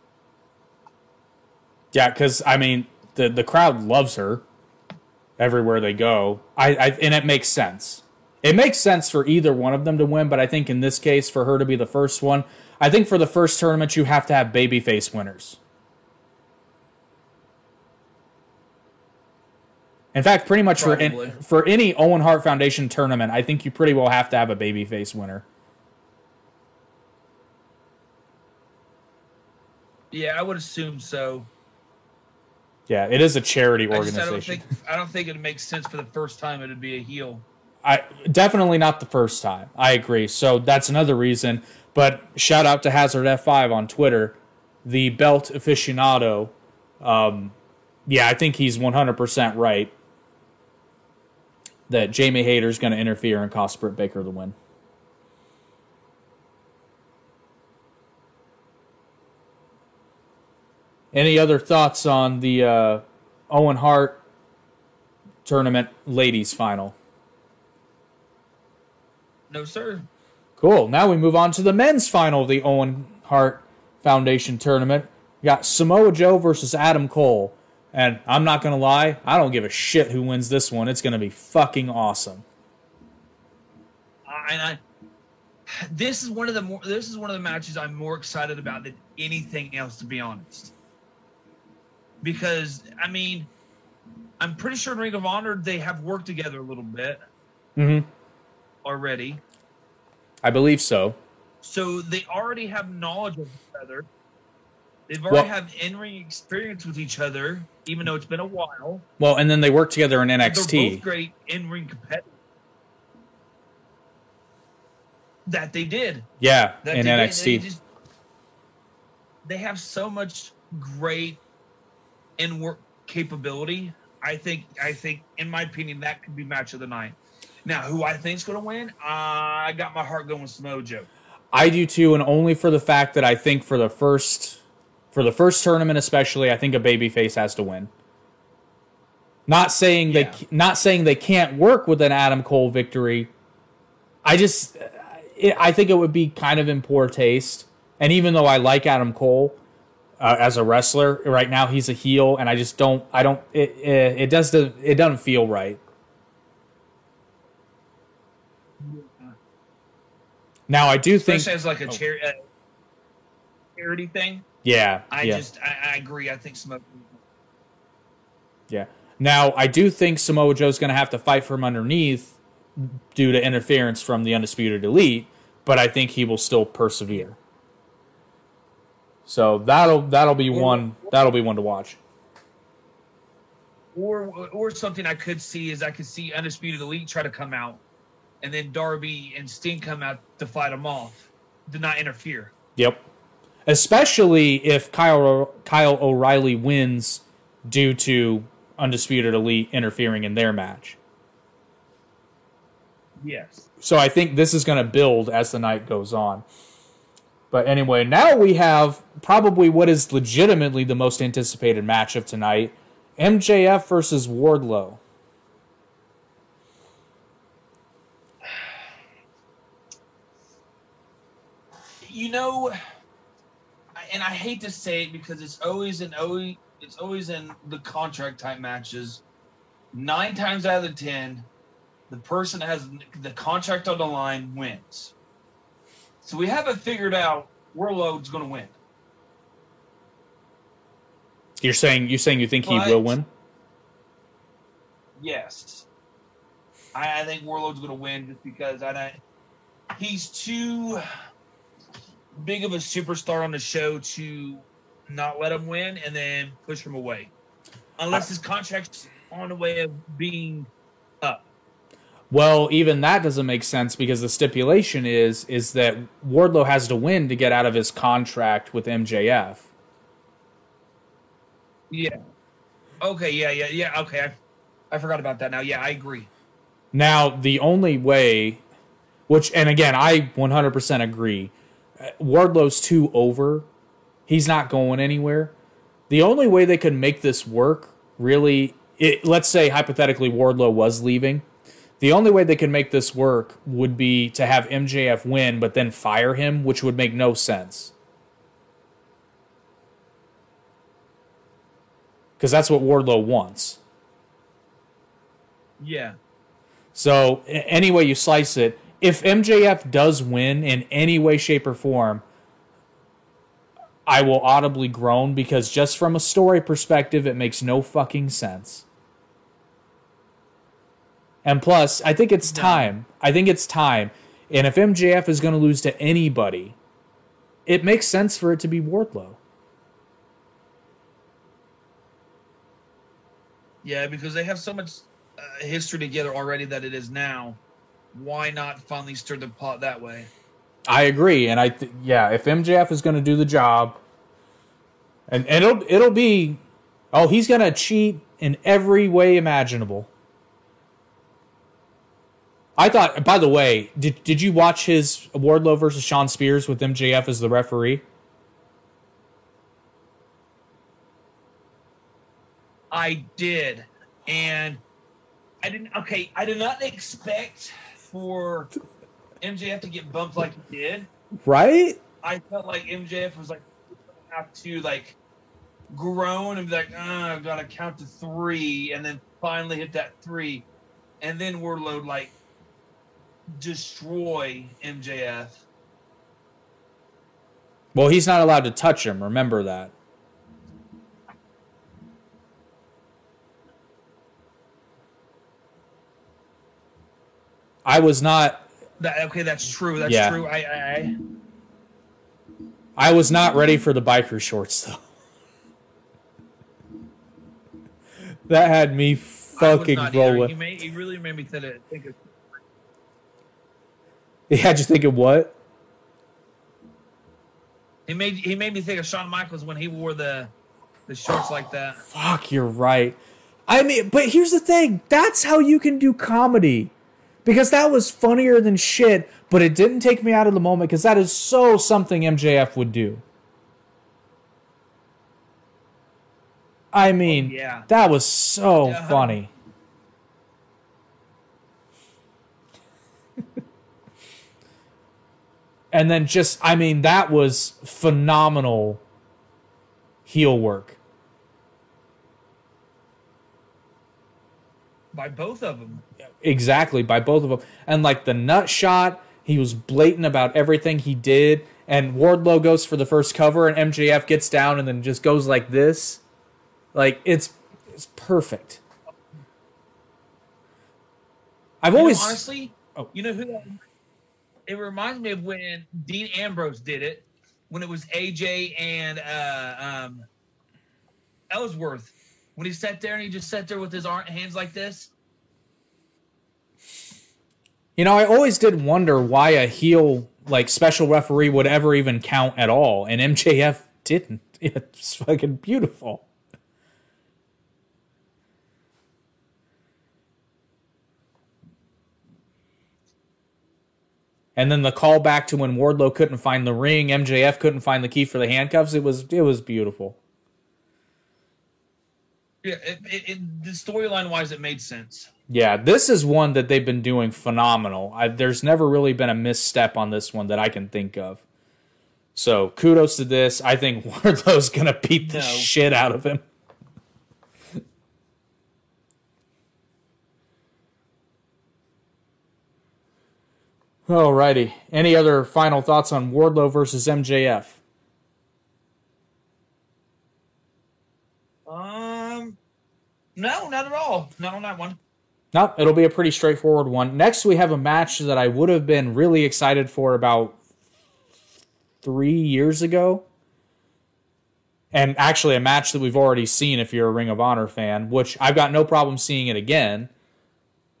Yeah, because I mean the the crowd loves her everywhere they go. I, I and it makes sense. It makes sense for either one of them to win, but I think in this case, for her to be the first one, I think for the first tournament you have to have babyface winners. In fact, pretty much for an, for any Owen Hart Foundation tournament, I think you pretty well have to have a babyface winner. Yeah, I would assume so. Yeah, it is a charity I just, I don't organization. think, I don't think it makes sense for the first time it'd be a heel. I definitely not the first time. I agree. So that's another reason. But shout out to Hazard F5 on Twitter, the belt aficionado. Um, yeah, I think he's 100% right that Jamie Hayter is going to interfere and cost Britt Baker the win. Any other thoughts on the uh, Owen Hart tournament ladies final? No, sir. Cool. Now we move on to the men's final of the Owen Hart Foundation tournament. We got Samoa Joe versus Adam Cole. And I'm not going to lie, I don't give a shit who wins this one. It's going to be fucking awesome. And I, this is one of the more. This is one of the matches I'm more excited about than anything else, to be honest. Because I mean, I'm pretty sure in Ring of Honor they have worked together a little bit Mm-hmm. already, I believe so. so they already have knowledge of each other. They've already Well- have in-ring experience with each other, even though it's been a while. Well, and then they work together in NXT. They're both great in-ring competitors. That they did. Yeah, that in they. NXT. They, just, they have so much great in work capability. I think I think in my opinion that could be match of the night. Now, who I think's going to win? I got my heart going with Samoa Joe. I do too, and only for the fact that I think for the first for the first tournament especially, I think a babyface has to win. Not saying Yeah. they not saying they can't work with an Adam Cole victory. I just it, I think it would be kind of in poor taste. And even though I like Adam Cole uh, as a wrestler, right now he's a heel, and I just don't I don't it it, it does the it doesn't feel right. Now I do think as like a oh. chari- uh, charity thing. Yeah I yeah. just I, I agree. I think Samoa. Yeah. Now, I do think Samoa Joe's going to have to fight from underneath due to interference from the Undisputed Elite, but I think he will still persevere. So that'll that'll be one that'll be one to watch. Or or something I could see is I could see Undisputed Elite try to come out, and then Darby and Sting come out to fight them off, to not interfere. Yep. Especially if Kyle Kyle O'Reilly wins due to Undisputed Elite interfering in their match. Yes. So I think this is going to build as the night goes on. But anyway, now we have probably what is legitimately the most anticipated match of tonight MJF versus Wardlow. you know, and I hate to say it because it's always in always it's always in the contract type matches. Nine times out of the ten, the person that has the contract on the line wins. So we haven't figured out Wardlow's going to win. You're saying you saying you think he will win? Yes, I, I think Wardlow's going to win just because I don't. He's too big of a superstar on the show to not let him win and then push him away, unless his contract's on the way of being up. Well, even that doesn't make sense because the stipulation is is that Wardlow has to win to get out of his contract with MJF. Yeah. Okay. Yeah. Yeah. Yeah. Okay. I, I forgot about that now. Yeah, I agree. Now, the only way, which, and again, I 100% agree, Wardlow's too over. He's not going anywhere. The only way they could make this work, really, it, let's say hypothetically Wardlow was leaving. The only way they could make this work would be to have MJF win, but then fire him, which would make no sense. Because that's what Wardlow wants. Yeah. So any way you slice it, if MJF does win in any way, shape, or form, I will audibly groan because just from a story perspective, it makes no fucking sense. And plus, I think it's time. I think it's time. And if MJF is going to lose to anybody, it makes sense for it to be Wardlow. Yeah, because they have so much uh, history together already that it is now. Why not finally stir the pot that way? I agree, and I th- yeah, if MJF is going to do the job, and, and it'll it'll be, oh, he's going to cheat in every way imaginable. I thought, by the way, did did you watch his Wardlow versus Shawn Spears with MJF as the referee? I did, and I didn't. Okay, I did not expect for MJF to get bumped like he did, Right? I felt like MJF was like have to like groan and be like, oh, I've got to count to three, and then finally hit that three, and then Wardlow like destroy MJF. Well, he's not allowed to touch him. Remember that. I was not. That okay, that's true. That's Yeah. true. I, I, I I was not ready for the biker shorts though. [laughs] That had me fucking either. He, rolling. made, he really made me think of, think of He had you thinking what? he made he made me think of Shawn Michaels when he wore the the shorts like that. Fuck, you're right. I mean, but here's the thing. That's how you can do comedy. Because that was funnier than shit, but it didn't take me out of the moment because that is so something MJF would do. I oh, mean, yeah. that was so Yeah. funny. [laughs] and then just, I mean, that was phenomenal heel work. By both of them. Exactly, by both of them. And like the nut shot, he was blatant about everything he did. And Wardlow goes for the first cover, and MJF gets down and then just goes like this. Like it's it's perfect. I've You know, always honestly, Oh. you know who? that- It reminds me of when Dean Ambrose did it, when it was AJ and uh, um, Ellsworth, when he sat there and he just sat there with his arm, hands like this. You know I always did wonder why a heel like special referee would ever even count at all, and MJF didn't. [laughs] It's fucking beautiful. And then the call back to when Wardlow couldn't find the ring, MJF couldn't find the key for the handcuffs. It was it was beautiful. Yeah, it, it, it, the storyline wise, it made sense. Yeah, this is one that they've been doing phenomenal. I, there's never really been a misstep on this one that I can think of. So kudos to this. I think [laughs] Wardlow's gonna beat the No. shit out of him. Alrighty. Any other final thoughts on Wardlow versus MJF? Um, no, not at all. Not on that one. Nope, it'll be a pretty straightforward one. Next, we have a match that I would have been really excited for about three years ago. And actually, a match that we've already seen if you're a Ring of Honor fan, which I've got no problem seeing it again.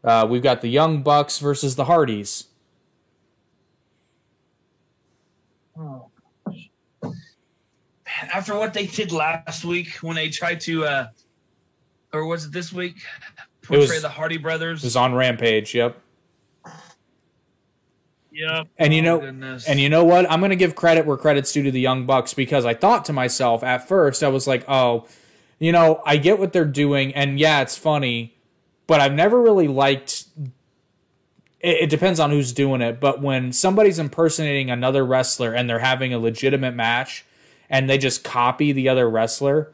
Uh, we've got the Young Bucks versus the Hardys. Oh. After what they did last week when they tried to, uh, or was it this week? Portray was- the Hardy brothers. It was on Rampage, yep. yeah. And you Oh, know, goodness. and you know what? I'm going to give credit where credit's due to the Young Bucks because I thought to myself at first, I was like, oh, you know, I get what they're doing, and yeah, it's funny, but I've never really liked. It, it depends on who's doing it, but when somebody's impersonating another wrestler and they're having a legitimate match, and they just copy the other wrestler,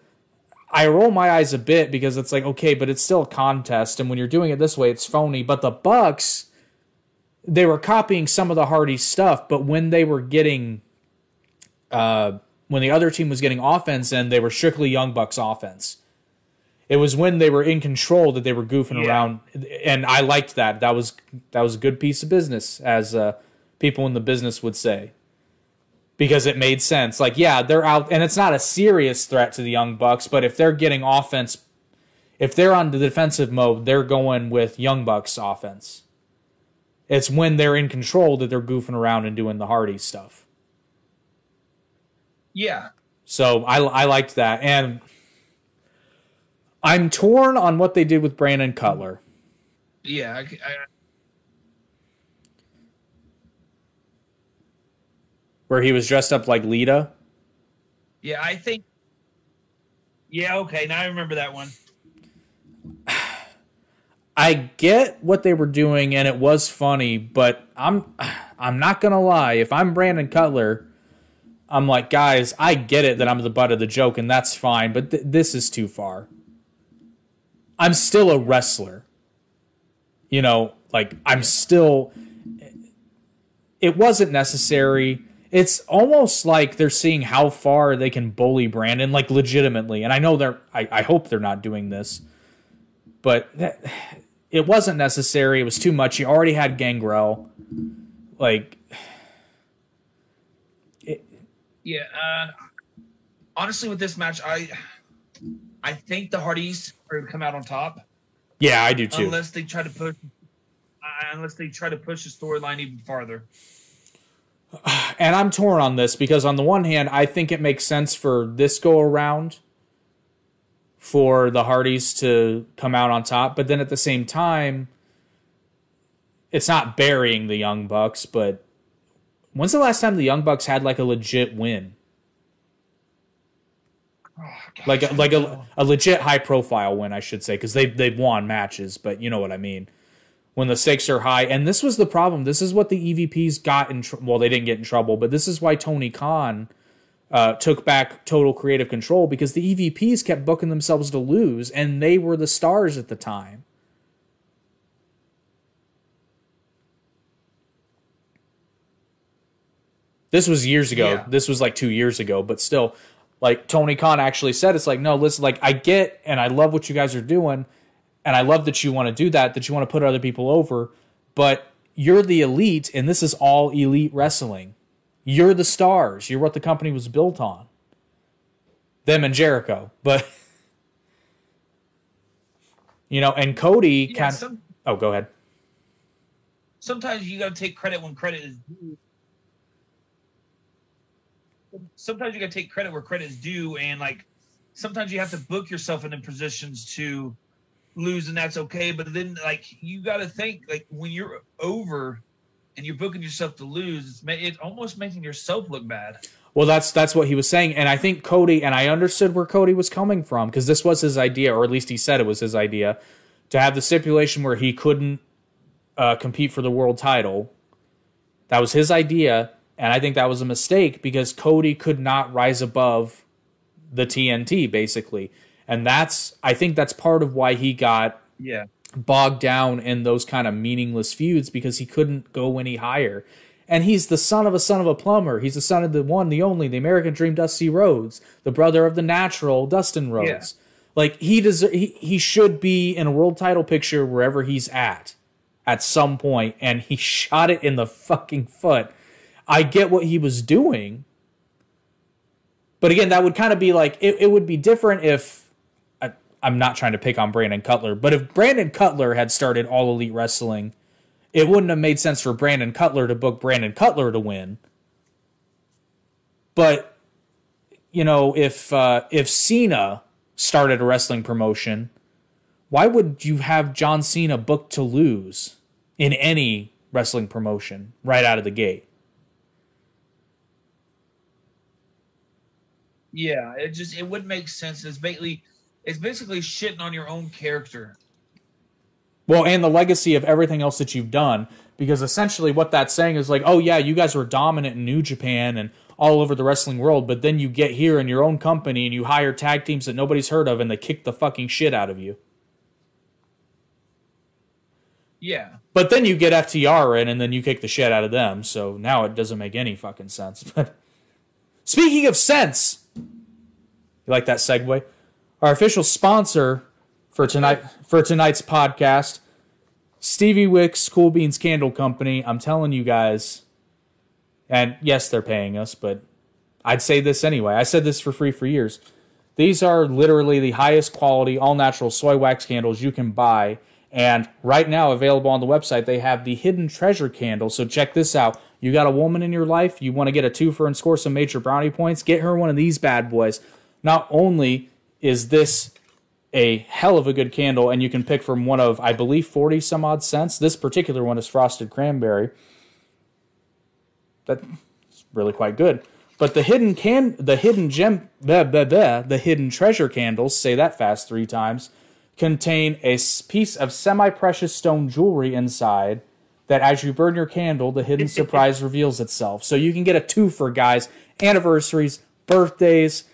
I roll my eyes a bit because it's like, okay, but it's still a contest, and when you're doing it this way, it's phony. But the Bucks they were copying some of the Hardy stuff, but when they were getting, uh, when the other team was getting offense and they were strictly Young Bucks offense. It was when they were in control that they were goofing Yeah. around, and I liked that. That was that was a good piece of business, as uh, people in the business would say, because it made sense. Like, yeah, they're out, and it's not a serious threat to the Young Bucks, but if they're getting offense, if they're on the defensive mode, they're going with Young Bucks offense. It's when they're in control that they're goofing around and doing the Hardy stuff. yeah, So I, I liked that. And I'm torn on what they did with Brandon Cutler. yeah. I, I, Where he was dressed up like Lita. yeah, I think. Yeah, okay. Now I remember that one. I get what they were doing and it was funny, but I'm I'm not gonna lie. If I'm Brandon Cutler, I'm like, guys, I get it that I'm the butt of the joke, and that's fine, but th- this is too far. I'm still a wrestler. You know, like I'm still. It wasn't necessary. It's almost like they're seeing how far they can bully Brandon, like legitimately. And I know they're. I, I hope they're not doing this, but that, it wasn't necessary. It was too much. He already had Gangrel. Like Yeah. Uh, honestly, with this match, I I think the Hardys are going to come out on top. Yeah, I do too. Unless they try to push, uh, unless they try to push the storyline even farther. And I'm torn on this because on the one hand, I think it makes sense for this go around for the Hardys to come out on top, but then at the same time, it's not burying the Young Bucks, but when's the last time the Young Bucks had like a legit win? Oh, like a, like a, a legit high profile win, I should say, because they they've won matches, but you know what I mean. When the stakes are high, and this was the problem. This is what the EVPs got in. Tr- well, they didn't get in trouble, but this is why Tony Khan uh, took back total creative control because the EVPs kept booking themselves to lose, and they were the stars at the time. This was years ago. Yeah. This was like two years ago, but still, like Tony Khan actually said, it's like, no, listen, like I get and I love what you guys are doing, and I love that you want to do that, that you want to put other people over, but you're the elite, and this is all elite wrestling. You're the stars. You're what the company was built on. Them and Jericho, but [laughs] you know, and Cody Yeah, kind. some, oh, go ahead. sometimes you got to take credit when credit is due. Sometimes you got to take credit where credit is due, and like sometimes you have to book yourself into positions to lose, and that's okay. But then, like you got to think, like when you're over and you're booking yourself to lose, it's ma- it's almost making yourself look bad. Well, that's that's what he was saying, and I think Cody and I understood where Cody was coming from because this was his idea, or at least he said it was his idea, to have the stipulation where he couldn't uh, compete for the world title. That was his idea, and I think that was a mistake because Cody could not rise above the TNT basically, and that's I think that's part of why he got Yeah, bogged down in those kind of meaningless feuds because he couldn't go any higher. And he's the son of a son of a plumber. He's the son of the one, the only, the American Dream, Dusty Rhodes, the brother of the natural, Dustin Rhodes. Yeah. Like he does, he, he should be in a world title picture wherever he's at, at some point, and he [laughs] shot it in the fucking foot. I get what he was doing, but again, that would kind of be like it, it would be different if I'm not trying to pick on Brandon Cutler, but if Brandon Cutler had started All Elite Wrestling, it wouldn't have made sense for Brandon Cutler to book Brandon Cutler to win. But you know, if uh, if Cena started a wrestling promotion, why would you have John Cena booked to lose in any wrestling promotion right out of the gate? yeah. It just it would make sense. It's basically it's basically shitting on your own character. Well, and the legacy of everything else that you've done, because essentially what that's saying is like, oh yeah, you guys were dominant in New Japan and all over the wrestling world, but then you get here in your own company and you hire tag teams that nobody's heard of and they kick the fucking shit out of you. Yeah, But then you get FTR in and then you kick the shit out of them, so now it doesn't make any fucking sense. [laughs] But speaking of sense, you like that segue? Our official sponsor for tonight for tonight's podcast, Stevie Wix Cool Beans Candle Company. I'm telling you guys, and yes, they're paying us, but I'd say this anyway. I said this for free for years. These are literally the highest quality, all natural soy wax candles you can buy. And right now, available on the website, they have the hidden treasure candle. So check this out. You got a woman in your life, you want to get a twofer and score some major brownie points, get her one of these bad boys. Not only is this a hell of a good candle, and you can pick from one of, I believe, 40 some odd scents. This particular one is frosted cranberry. That's really quite good. But the hidden can the hidden gem blah, blah, blah, the hidden treasure candles, say that fast three times, contain a piece of semi-precious stone jewelry inside that as you burn your candle, the hidden [laughs] surprise reveals itself. So you can get a two for guys, anniversaries, birthdays.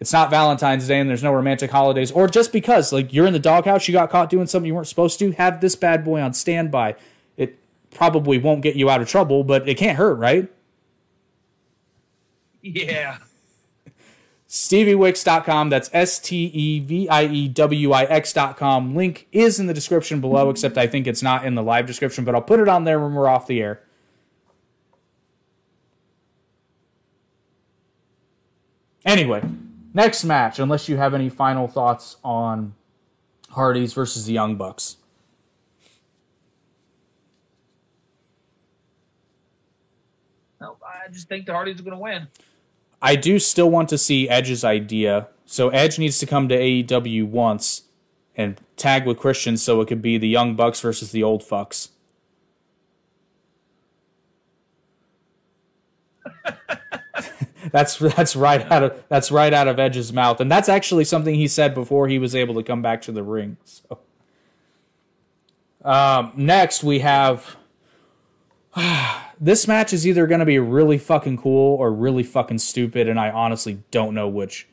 It's not Valentine's Day and there's no romantic holidays, or just because like you're in the doghouse, you got caught doing something you weren't supposed to. Have this bad boy on standby. It probably won't get you out of trouble, but it can't hurt, right? Yeah. StevieWix.com. That's S T E V I E W I X.com. Link is in the description below, except I think it's not in the live description, but I'll put it on there when we're off the air. Anyway, next match, unless you have any final thoughts on Hardys versus the Young Bucks. No, I just think the Hardys are going to win. I do still want to see Edge's idea. So Edge needs to come to AEW once and tag with Christian so it could be the Young Bucks versus the Old Fucks. [laughs] that's that's right out of that's right out of Edge's mouth, and that's actually something he said before he was able to come back to the ring. So, um, next we have [sighs] this match is either going to be really fucking cool or really fucking stupid, and I honestly don't know which.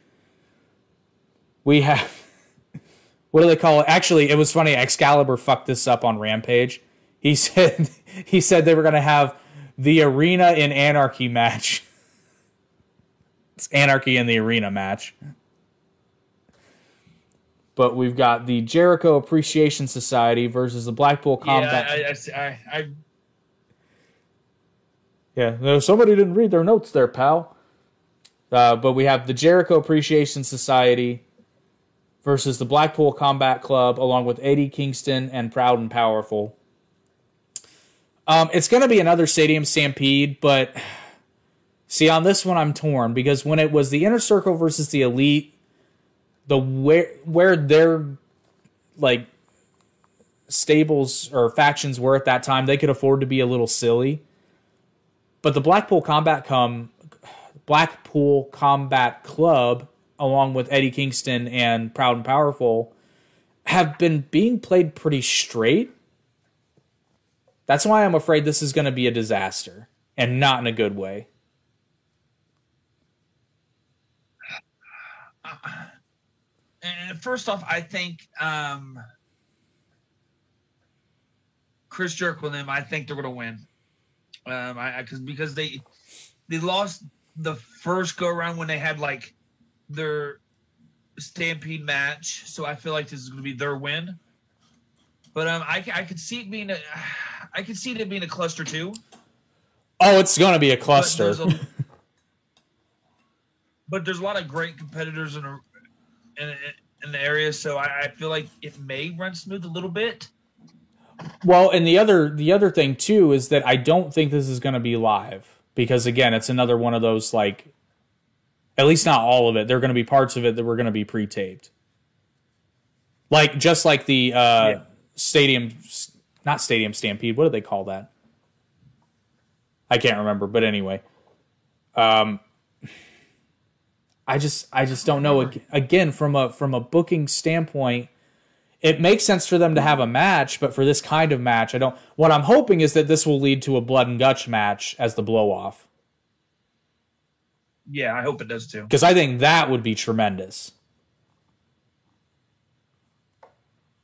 We have. [laughs] What do they call it? Actually, it was funny. Excalibur fucked this up on Rampage. He [laughs] said he said they were going to have the Arena in Anarchy match. [laughs] It's Anarchy in the Arena match. But we've got the Jericho Appreciation Society versus the Blackpool Combat. Yeah, I, I, I, yeah, no, somebody didn't read their notes there, pal. Uh, but we have the Jericho Appreciation Society versus the Blackpool Combat Club, along with Eddie Kingston and Proud and Powerful. Um, it's going to be another Stadium Stampede, but see, on this one, I'm torn because when it was the Inner Circle versus the Elite, the where where their like stables or factions were at that time, they could afford to be a little silly. But the Blackpool Combat Come Blackpool Combat Club, along with Eddie Kingston and Proud and Powerful, have been being played pretty straight. That's why I'm afraid this is going to be a disaster and not in a good way. and first off, I think um, Chris Jericho and them. I think they're going to win. Um, I because because they they lost the first go around when they had like their stampede match, so I feel like this is going to be their win. But um, I I could see it being a I could see it being a cluster too. Oh, it's going to be a cluster. But there's a, [laughs] but there's a lot of great competitors in a, in, in the area, so I, I feel like it may run smooth a little bit. Well, and the other the other thing too is that I don't think this is going to be live because again, it's another one of those like at least not all of it. There're going to be parts of it that were going to be pre-taped. Like just like the uh yeah. stadium not stadium stampede, what do they call that? I can't remember, but anyway. Um I just I just don't know again from a from a booking standpoint it makes sense for them to have a match, but for this kind of match, I don't. What I'm hoping is that this will lead to a blood and guts match as the blow off. Yeah, I hope it does too. Because I think that would be tremendous.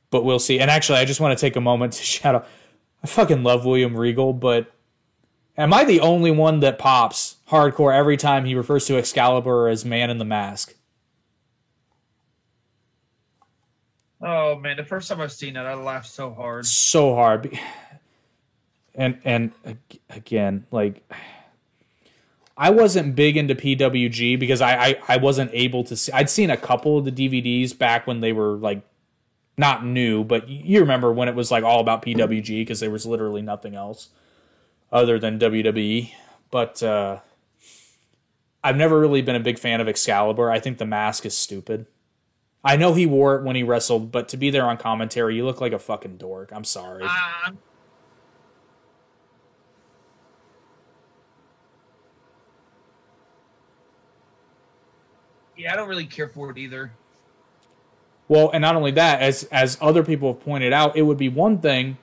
But we'll see. And actually, I just want to take a moment to [laughs] shout out. I fucking love William Regal, but am I the only one that pops hardcore every time he refers to Excalibur as Man in the Mask? Oh man, the first time I've seen it, I laughed so hard. So hard. And and again, like I wasn't big into PWG because I, I, I wasn't able to see. I'd seen a couple of the DVDs back when they were like not new, but you remember when it was like all about PWG because there was literally nothing else other than WWE. But uh, I've never really been a big fan of Excalibur. I think the mask is stupid. I know he wore it when he wrestled, but to be there on commentary, you look like a fucking dork. I'm sorry. Uh, yeah, I don't really care for it either. Well, and not only that, as as other people have pointed out, it would be one thing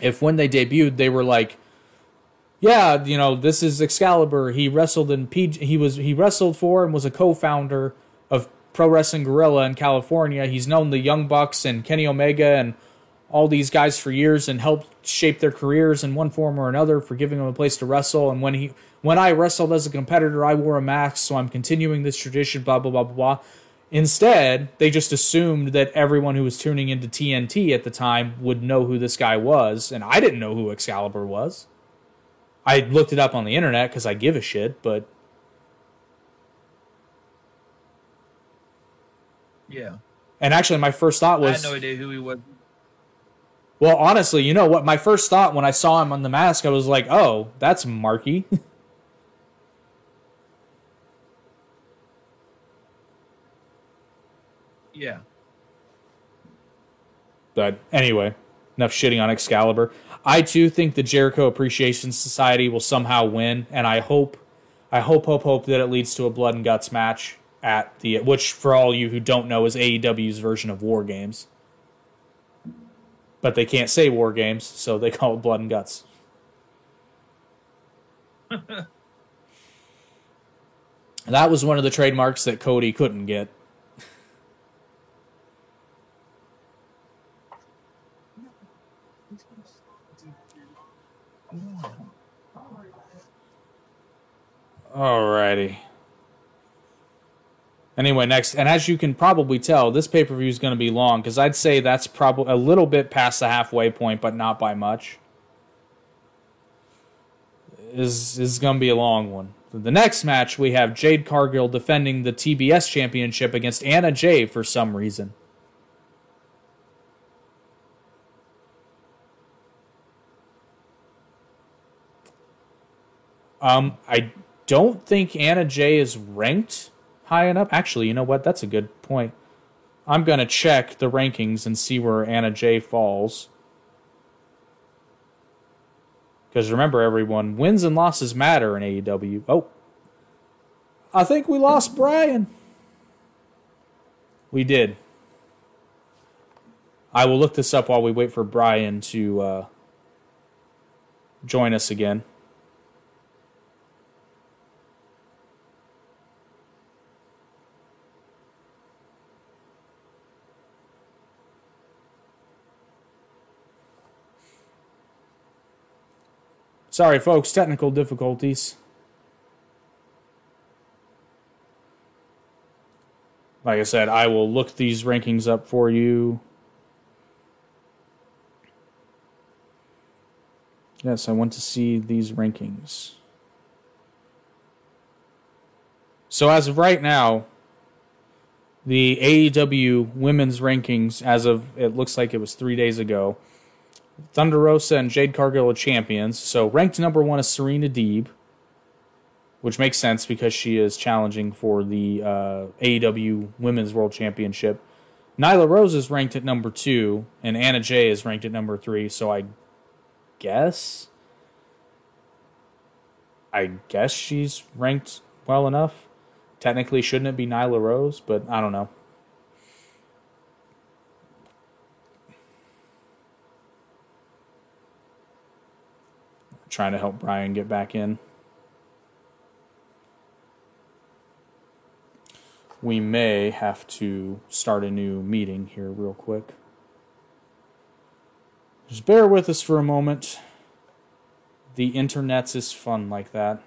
if when they debuted they were like, yeah, you know, this is Excalibur. He wrestled in PG. He was he wrestled for and was a co-founder of Pro Wrestling Guerrilla in California. He's known the Young Bucks and Kenny Omega and all these guys for years and helped shape their careers in one form or another for giving them a place to wrestle. And when he when I wrestled as a competitor, I wore a mask, so I'm continuing this tradition. Blah blah blah blah blah. Instead, they just assumed that everyone who was tuning into TNT at the time would know who this guy was, and I didn't know who Excalibur was. I looked it up on the internet because I give a shit, but Yeah. and actually, my first thought was I had no idea who he was. well, honestly, you know what? My first thought when I saw him on the mask, I was like, oh, that's Marky. [laughs] Yeah. But anyway, enough shitting on Excalibur. I too think the Jericho Appreciation Society will somehow win, and I hope, I hope, hope, hope that it leads to a blood and guts match at the which, for all you who don't know, is AEW's version of War Games. But they can't say War Games, so they call it Blood and Guts. [laughs] that was one of the trademarks that Cody couldn't get. Alrighty. Anyway, next, and as you can probably tell, this pay per view is going to be long because I'd say that's probably a little bit past the halfway point, but not by much. Is is going to be a long one. The next match we have Jade Cargill defending the TBS championship against Anna Jay for some reason. Um, I don't think Anna Jay is ranked high enough. Actually, you know what? That's a good point. I'm going to check the rankings and see where Anna Jay falls. Because remember, everyone, wins and losses matter in AEW. Oh, I think we lost Bryon. We did. I will look this up while we wait for Bryon to uh, join us again. Sorry, folks, technical difficulties. Like I said, I will look these rankings up for you. Yes, I want to see these rankings. So, as of right now, the AEW women's rankings, as of it looks like it was three days ago, Thunder Rosa and Jade Cargill are champions. So ranked number one is Serena Deeb, which makes sense because she is challenging for the uh, AEW Women's World Championship. Nyla Rose is ranked at number two, and Anna Jay is ranked at number three. So I guess, I guess she's ranked well enough. Technically, shouldn't it be Nyla Rose? But I don't know. Trying to help Bryon get back in. We may have to start a new meeting here, real quick. Just bear with us for a moment. The internet's is fun like that.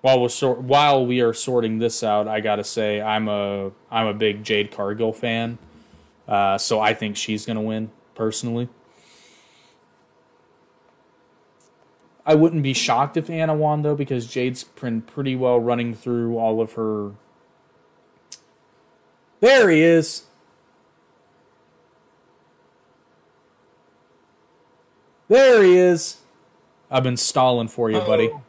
While we're while we are sorting this out, I gotta say I'm a I'm a big Jade Cargill fan. Uh, so I think she's going to win personally. I wouldn't be shocked if Anna won though, because Jade's been pretty well running through all of her. There he is. There he is. I've been stalling for you, buddy. Uh-oh.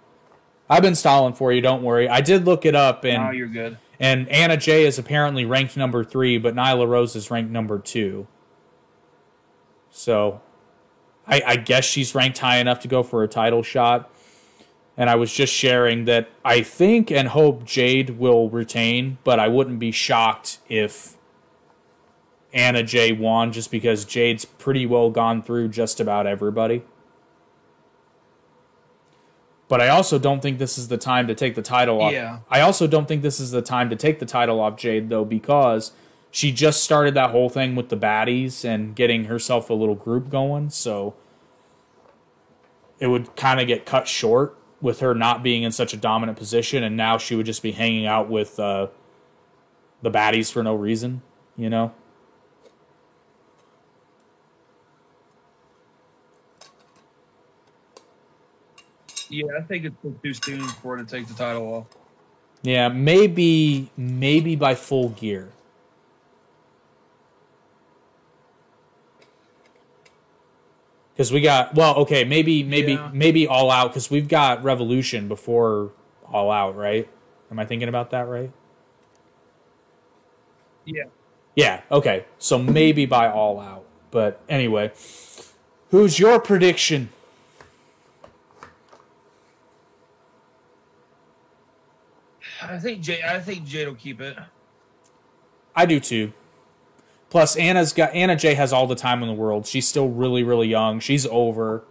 I've been stalling for you. Don't worry. I did look it up, and Now you're good. And Anna Jay is apparently ranked number three, but Nyla Rose is ranked number two. So I, I guess she's ranked high enough to go for a title shot. and I was just sharing that I think and hope Jade will retain, but I wouldn't be shocked if Anna Jay won just because Jade's pretty well gone through just about everybody. But I also don't think this is the time to take the title off. Yeah. I also don't think this is the time to take the title off Jade though because she just started that whole thing with the baddies and getting herself a little group going, so it would kind of get cut short with her not being in such a dominant position and now she would just be hanging out with uh, the baddies for no reason, you know? Yeah, I think it's too soon for her to take the title off. Yeah, maybe maybe by full gear. Because we got well, okay, maybe maybe Yeah. maybe all out because we've got Revolution before all out, right? Am I thinking about that right? Yeah. Yeah. Okay. So maybe by all out, but anyway, who's your prediction? I think Jay. I think Jade will keep it. I do too. Plus, Anna's got Anna Jay has all the time in the world. She's still really, really young. She's over.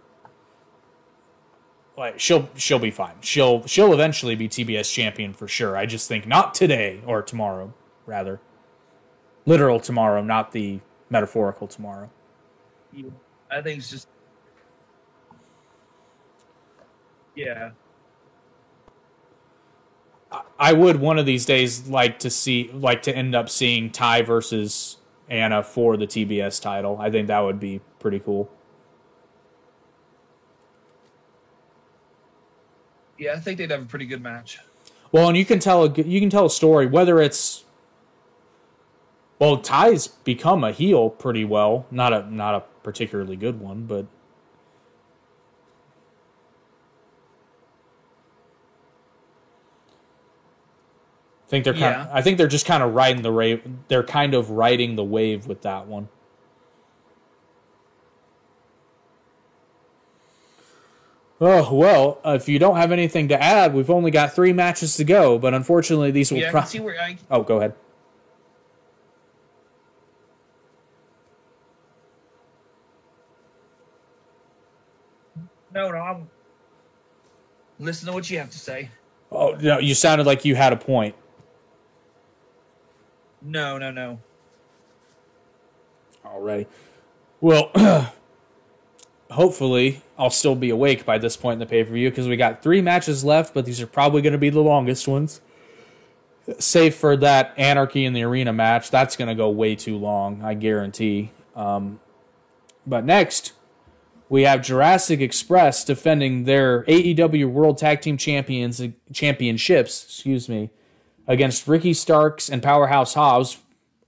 Like she'll she'll be fine. She'll she'll eventually be TBS champion for sure. I just think not today or tomorrow, rather. Literal tomorrow, not the metaphorical tomorrow. Yeah. I think it's just. Yeah. I would one of these days like to see like to end up seeing Tay versus Anna for the TBS title. I think that would be pretty cool. Yeah, I think they'd have a pretty good match. Well, and you can tell a you can tell a story whether it's well, Tay's become a heel pretty well, not a not a particularly good one, but think they're kind Yeah. I think they're just kind of riding the wave. They're kind of riding the wave with that one. Oh well, uh, if you don't have anything to add, we've only got three matches to go. But unfortunately, these will. Yeah, pro- see where I. oh, go ahead. No, no, I'm. Listen to what you have to say. Oh no, you sounded like you had a point. No, no, no. Alrighty. Well, [clears throat] hopefully I'll still be awake by this point in the pay per view because we got three matches left, but these are probably going to be the longest ones. Save for that Anarchy in the Arena match, that's going to go way too long, I guarantee. Um, but next, we have Jurassic Express defending their AEW World Tag Team Champions Championships, excuse me, against Ricky Starks and Powerhouse Hobbs,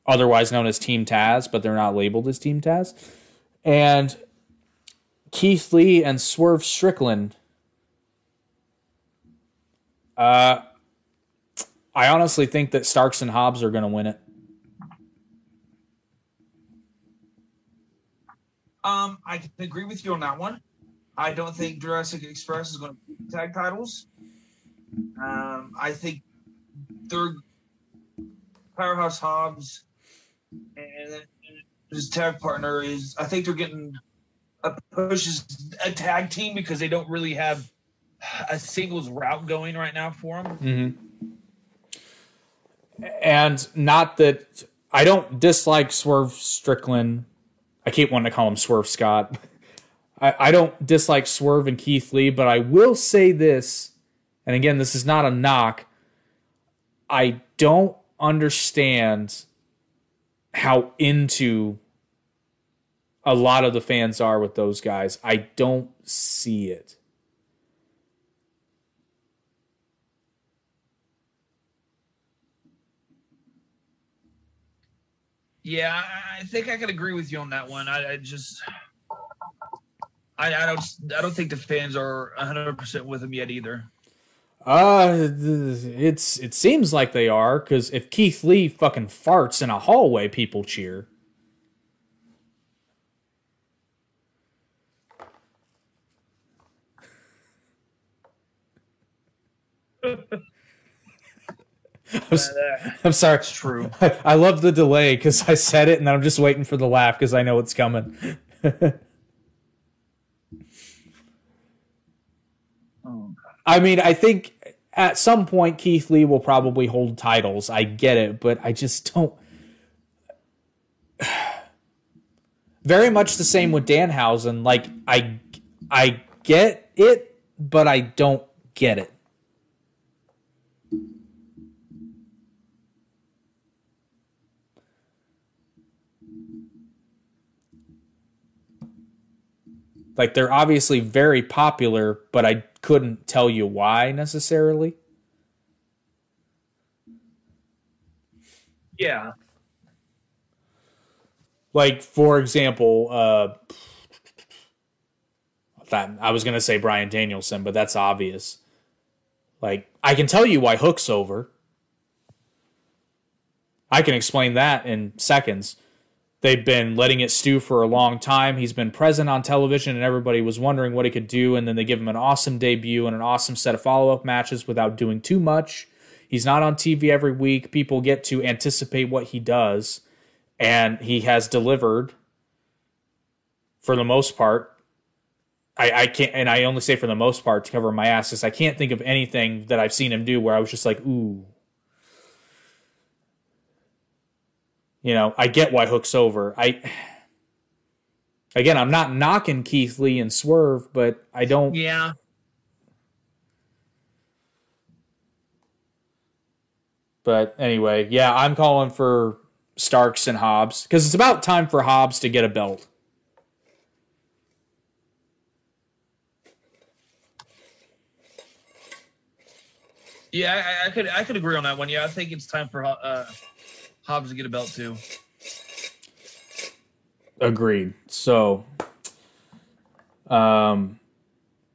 otherwise known as Team Taz, but they're not labeled as Team Taz, and Keith Lee and Swerve Strickland. Uh, I honestly think that Starks and Hobbs are going to win it. Um, I agree with you on that one. I don't think Jurassic Express is going to tag titles. Um, I think they're Powerhouse Hobbs and his tag partner is. I think they're getting a push as a tag team because they don't really have a singles route going right now for them. Mm-hmm. And not that I don't dislike Swerve Strickland. I keep wanting to call him Swerve Scott. I, I don't dislike Swerve and Keith Lee, but I will say this, and again, this is not a knock. I don't understand how into a lot of the fans are with those guys. I don't see it. Yeah, I- think I could agree with you on that one. I, I just, I, I don't, I don't think the fans are 100 percent with him yet either. Uh, it's it seems like they are because if Keith Lee fucking farts in a hallway, people cheer. [laughs] I'm, I'm sorry. It's true. [laughs] I, I love the delay because I said it and I'm just waiting for the laugh because I know it's coming. [laughs] Oh, I mean, I think at some point Keith Lee will probably hold titles. I get it, but I just don't. [sighs] Very much the same with Danhausen. Like I, I get it, but I don't get it. Like they're obviously very popular, but I couldn't tell you why necessarily. Yeah. Like for example, uh that I was gonna say Bryan Danielson, but that's obvious. Like I can tell you why Hook's over. I can explain that in seconds. They've been letting it stew for a long time. He's been present on television, and everybody was wondering what he could do. And then they give him an awesome debut and an awesome set of follow up matches without doing too much. He's not on TV every week. People get to anticipate what he does, and he has delivered for the most part. I, I can't, and I only say for the most part to cover my ass, because I can't think of anything that I've seen him do where I was just like, ooh, You know, I get why Hook's over. I again, I'm not knocking Keith Lee and Swerve, but I don't. Yeah. But anyway, yeah, I'm calling for Starks and Hobbs because it's about time for Hobbs to get a belt. Yeah, I, I could I could agree on that one. Yeah, I think it's time for uh, Hobbs to get a belt too. Agreed. So, um,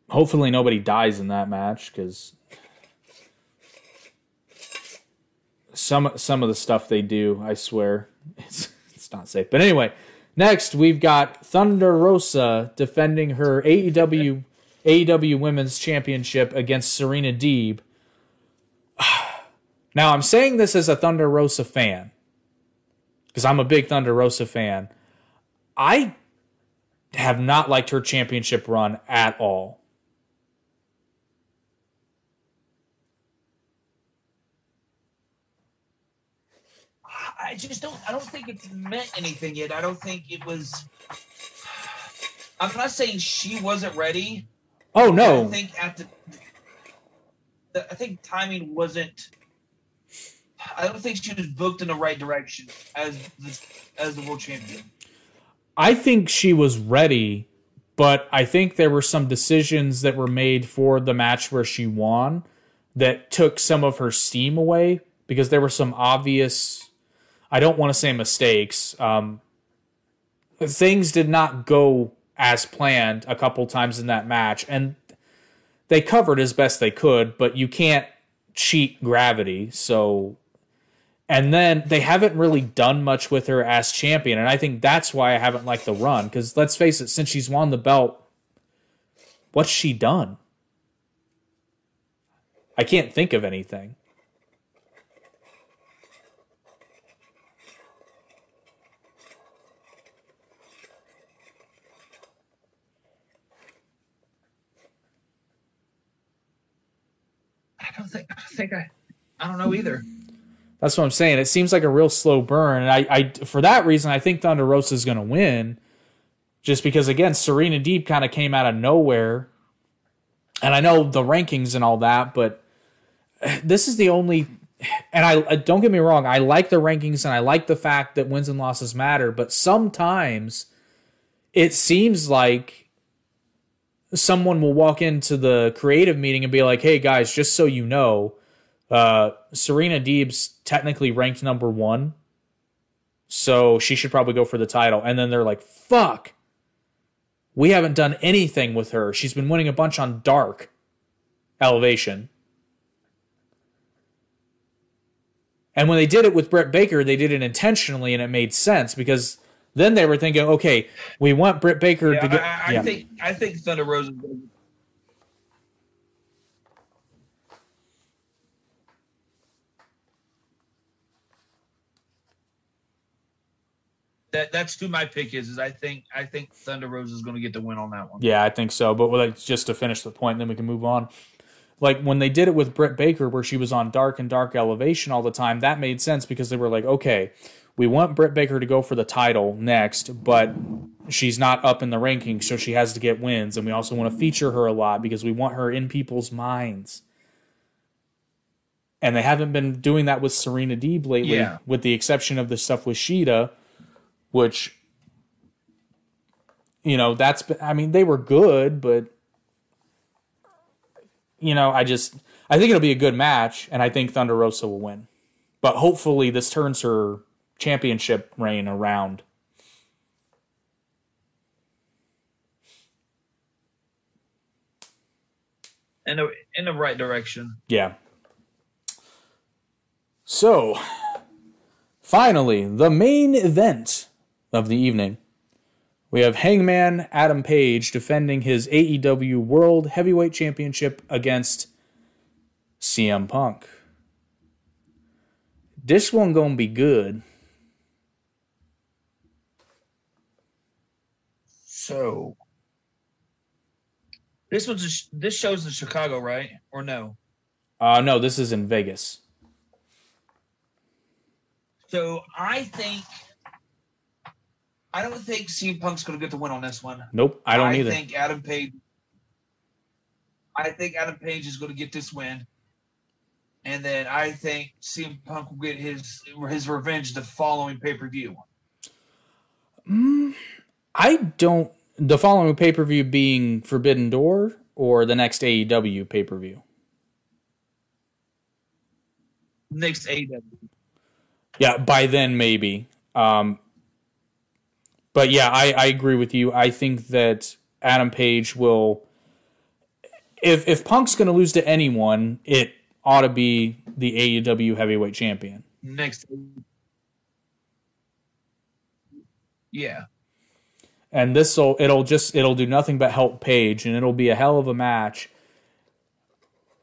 hopefully nobody dies in that match because some some of the stuff they do, I swear, [laughs] it's it's not safe. But anyway, next we've got Thunder Rosa defending her AEW AEW Women's Championship against Serena Deeb. [sighs] Now I'm saying this as a Thunder Rosa fan because I'm a big Thunder Rosa fan. I have not liked her championship run at all. I just don't. I don't think it's meant anything yet. I don't think it was. I'm not saying she wasn't ready. Oh no! I think at the, the I think timing wasn't. I don't think she was booked in the right direction as the as the world champion. I think she was ready, but I think there were some decisions that were made for the match where she won that took some of her steam away because there were some obvious, I don't want to say mistakes. Um, things did not go as planned a couple times in that match, and they covered as best they could, but you can't cheat gravity. So and then they haven't really done much with her as champion. And I think that's why I haven't liked the run. Because let's face it, since she's won the belt, what's she done? I can't think of anything. I don't think. I don't think I. I don't know either. That's what I'm saying. It seems like a real slow burn, and I, I for that reason, I think Thunder Rosa is going to win, just because again, Serena Deeb kind of came out of nowhere, and I know the rankings and all that, but this is the only. And I uh, don't get me wrong, I like the rankings and I like the fact that wins and losses matter, but sometimes it seems like someone will walk into the creative meeting and be like, "Hey guys, just so you know." Uh, Serena Deeb's technically ranked number one, so she should probably go for the title. And then they're like, "Fuck, we haven't done anything with her. She's been winning a bunch on Dark Elevation." And when they did it with Britt Baker, they did it intentionally, and it made sense because then they were thinking, "Okay, we want Britt Baker Yeah, to get." I, I, I think. I think Thunder Rose is gonna- that that's who my pick is. Is I think I think Thunder Rosa is going to get the win on that one. Yeah, I think so. But like just to finish the point, then we can move on. Like when they did it with Britt Baker, where she was on dark and dark elevation all the time, that made sense because they were like, okay, we want Britt Baker to go for the title next, but she's not up in the rankings, so she has to get wins, and we also want to feature her a lot because we want her in people's minds. And they haven't been doing that with Serena Deeb lately, Yeah. with the exception of the stuff with Shida, which you know that's been, I mean they were good, but you know I just I think it'll be a good match, and I think Thunder Rosa will win. But hopefully this turns her championship reign around. In the in the right direction. Yeah. So, finally, the main event of the evening. We have Hangman Adam Page defending his AEW World Heavyweight Championship against CM Punk. This one gonna be good. So this was sh- this shows in Chicago, right? Or no? Uh no, this is in Vegas. So I think I don't think CM Punk's going to get the win on this one. Nope, I don't I either. think Adam Page. I think Adam Page is going to get this win, and then I think CM Punk will get his his revenge the following pay per view. Mm, I don't. The following pay per view being Forbidden Door or the next AEW pay per view? Next AEW. Yeah, by then maybe. Um, but yeah, I, I agree with you. I think that Adam Page will. If if Punk's going to lose to anyone, it ought to be the AEW Heavyweight Champion. Next. Yeah. and this will it'll just it'll do nothing but help Page, and it'll be a hell of a match.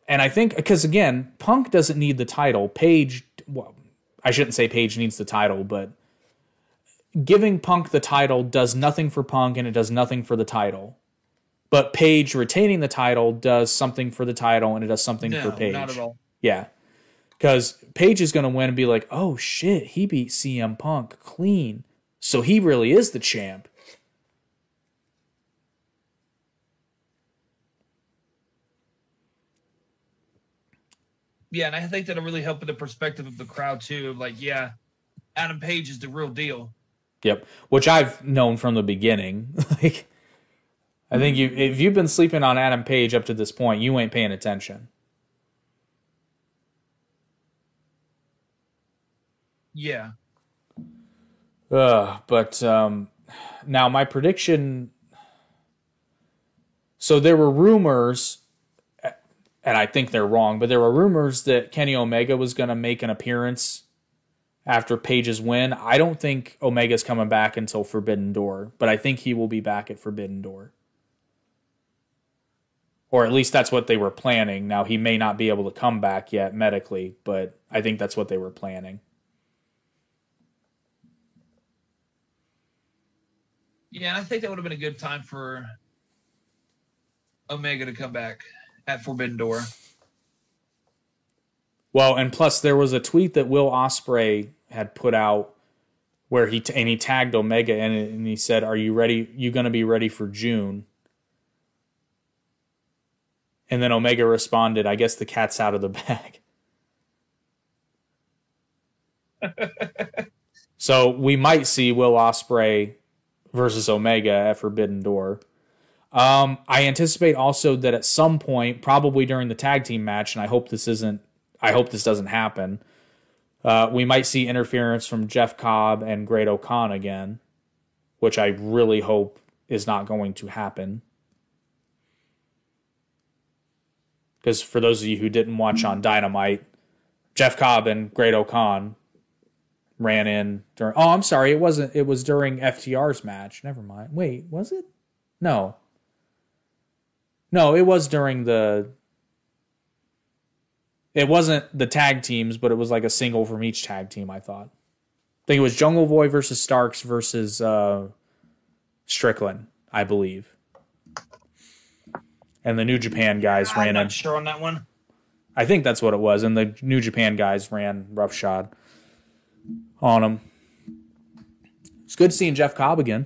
And I think because again, Punk doesn't need the title. Page, well, I shouldn't say Page needs the title, but giving Punk the title does nothing for Punk, and it does nothing for the title. But Page retaining the title does something for the title, and it does something No, for Page. not at all. Yeah. Because Page is going to win and be like, oh shit, he beat CM Punk clean. So he really is the champ. Yeah, and I think that'll really help with the perspective of the crowd too. Of like, yeah, Adam Page is the real deal. Yep. Which I've known from the beginning. [laughs] like, I think you if you've been sleeping on Adam Page up to this point, you ain't paying attention. Yeah. Uh, but um, now my prediction. So there were rumors, and I think they're wrong, but there were rumors that Kenny Omega was going to make an appearance after Page's win. I don't think Omega's coming back until Forbidden Door, but I think he will be back at Forbidden Door. Or at least that's what they were planning. Now, he may not be able to come back yet medically, but I think that's what they were planning. Yeah, I think that would have been a good time for Omega to come back at Forbidden Door. Well, and plus there was a tweet that Will Ospreay had put out where he t- and he tagged Omega in it, and he said, "Are you ready? You going to be ready for June?" And then Omega responded, "I guess the cat's out of the bag." [laughs] so we might see Will Ospreay versus Omega at Forbidden Door. Um, I anticipate also that at some point, probably during the tag team match, and I hope this isn't I hope this doesn't happen. Uh, we might see interference from Jeff Cobb and Great-O-Khan again, which I really hope is not going to happen. Because for those of you who didn't watch on Dynamite, Jeff Cobb and Great-O-Khan ran in during. Oh, I'm sorry, it wasn't. It was during FTR's match. Never mind. Wait, was it? No. No, it was during the it wasn't the tag teams, but it was like a single from each tag team, I thought. I think it was Jungle Boy versus Starks versus uh, Strickland, I believe. And the New Japan guys I'm ran not in. sure on that one. I think that's what it was. And the New Japan guys ran roughshod on him. It's good seeing Jeff Cobb again.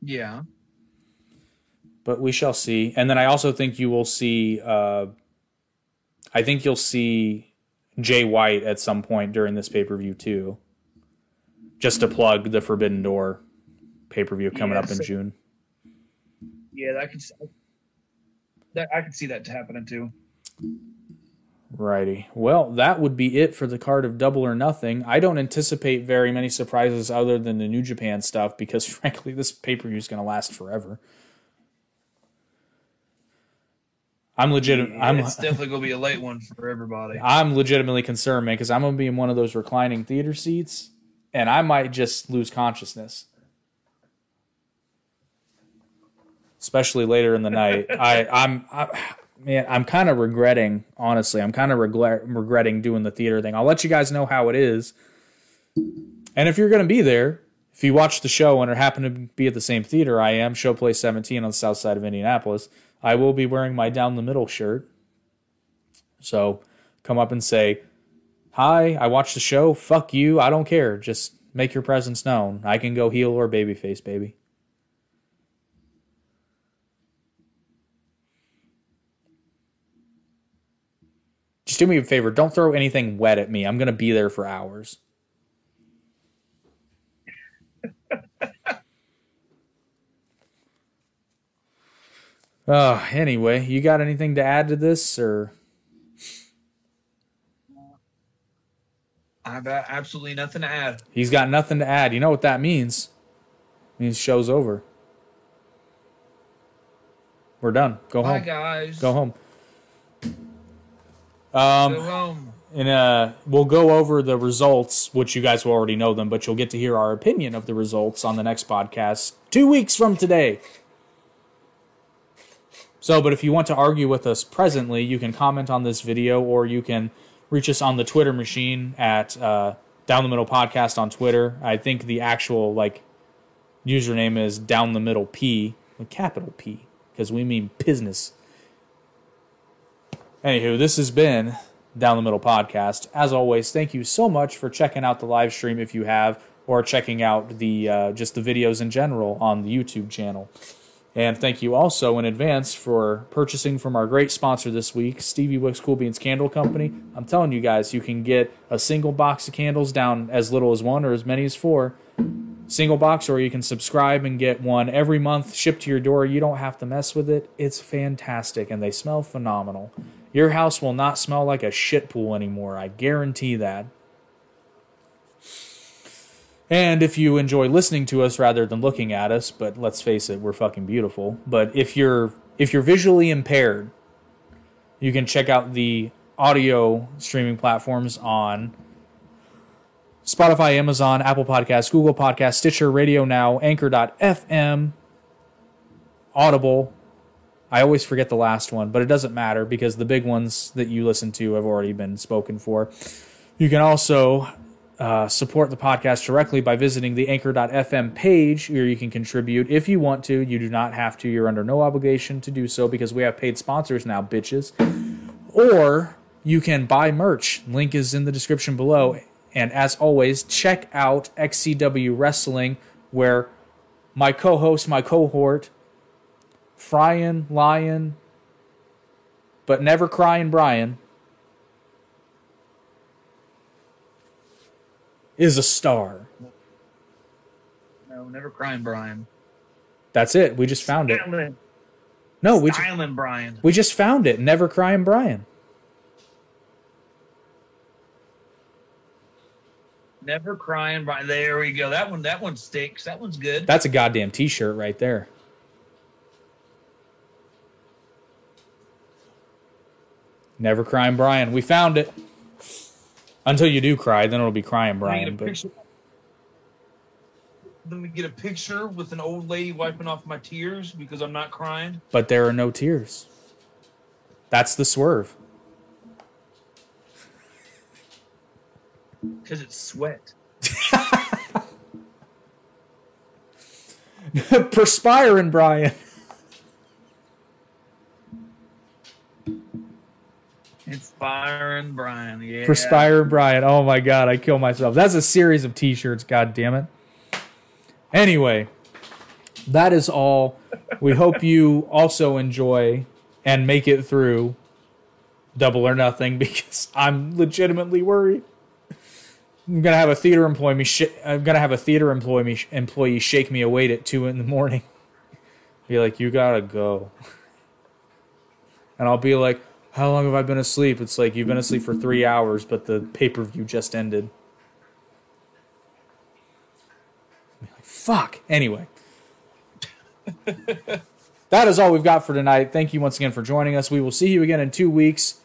Yeah. But we shall see. And then I also think you will see. Uh, I think you'll see Jay White at some point during this pay per view too. Just to plug the Forbidden Door pay per view coming up in Yes. June. Yeah, that could that I could see that happening too. Righty. Well, that would be it for the card of Double or Nothing. I don't anticipate very many surprises other than the New Japan stuff because, [laughs] frankly, this pay per view is going to last forever. I'm legit. I'm it's definitely gonna be a late one for everybody. I'm legitimately concerned, man, because I'm gonna be in one of those reclining theater seats, and I might just lose consciousness. Especially later in the night, [laughs] I, I'm, I, man, I'm kind of regretting. Honestly, I'm kind of regret, regretting doing the theater thing. I'll let you guys know how it is, and if you're gonna be there, if you watch the show and are happen to be at the same theater I am, Showplace 17 on the south side of Indianapolis, I will be wearing my down the middle shirt. So come up and say, Hi, I watched the show. Fuck you. I don't care. Just make your presence known. I can go heel or babyface, baby. Just do me a favor. Don't throw anything wet at me. I'm going to be there for hours. Oh, anyway, you got anything to add to this or I've absolutely nothing to add. he's got nothing to add? You know what that means? It means show's over. We're done. Go Bye, home. guys. Go home. Um, Go home. and uh, we'll go over the results, which you guys will already know them, but you'll get to hear our opinion of the results on the next podcast two weeks from today. So, but if you want to argue with us presently, you can comment on this video or you can reach us on the Twitter machine at uh, Down the Middle Podcast on Twitter. I think the actual like username is Down the Middle P, with capital P, because we mean business. Anywho, this has been Down the Middle Podcast. As always, thank you so much for checking out the live stream if you have, or checking out the uh, just the videos in general on the YouTube channel. And thank you also in advance for purchasing from our great sponsor this week, Stevie Wix Cool Beans Candle Company. I'm telling you guys, you can get a single box of candles down as little as one or as many as four. Single box, or you can subscribe and get one every month shipped to your door. You don't have to mess with it. It's fantastic and they smell phenomenal. Your house will not smell like a shit pool anymore. I guarantee that. And if you enjoy listening to us rather than looking at us, but let's face it, we're fucking beautiful. But if you're if you're visually impaired, you can check out the audio streaming platforms on Spotify, Amazon, Apple Podcasts, Google Podcasts, Stitcher, Radio Now, Anchor.fm, Audible. I always forget the last one, but it doesn't matter because the big ones that you listen to have already been spoken for. You can also uh, support the podcast directly by visiting the anchor.fm page where you can contribute if you want to. You do not have to. You're under no obligation to do so because we have paid sponsors now, bitches. Or you can buy merch. Link is in the description below. And as always, check out XCW Wrestling where my co-host, my cohort, Fryin, Lion, but never crying Bryon, is a star. No, never crying, Bryon. That's it. We just found it. No, we just, Island, Bryon. we just found it. Never crying Bryon. Never crying, Bryon. There we go. That one. That one sticks. That one's good. That's a goddamn t-shirt right there. Never crying Bryon. We found it. Until you do cry, then it'll be crying Bryon. But... Let me get a picture with an old lady wiping off my tears because I'm not crying. But there are no tears. That's the swerve. [laughs] Because it's sweat. [laughs] Perspiring, Bryon. Inspiring Bryon. Yeah. Perspire Bryon. Oh my god, I kill myself. That's a series of t-shirts, god damn it. Anyway, that is all. We hope you also enjoy and make it through double or nothing [laughs] because I'm legitimately worried. I'm gonna have a theater employee. Sh- I'm gonna have a theater employee employee shake me awake at two in the morning. [laughs] Be like, "You gotta go," [laughs] and I'll be like, "How long have I been asleep?" It's like you've been asleep for three hours, but the pay per view just ended. Like, Fuck. Anyway, [laughs] that is all we've got for tonight. Thank you once again for joining us. We will see you again in two weeks.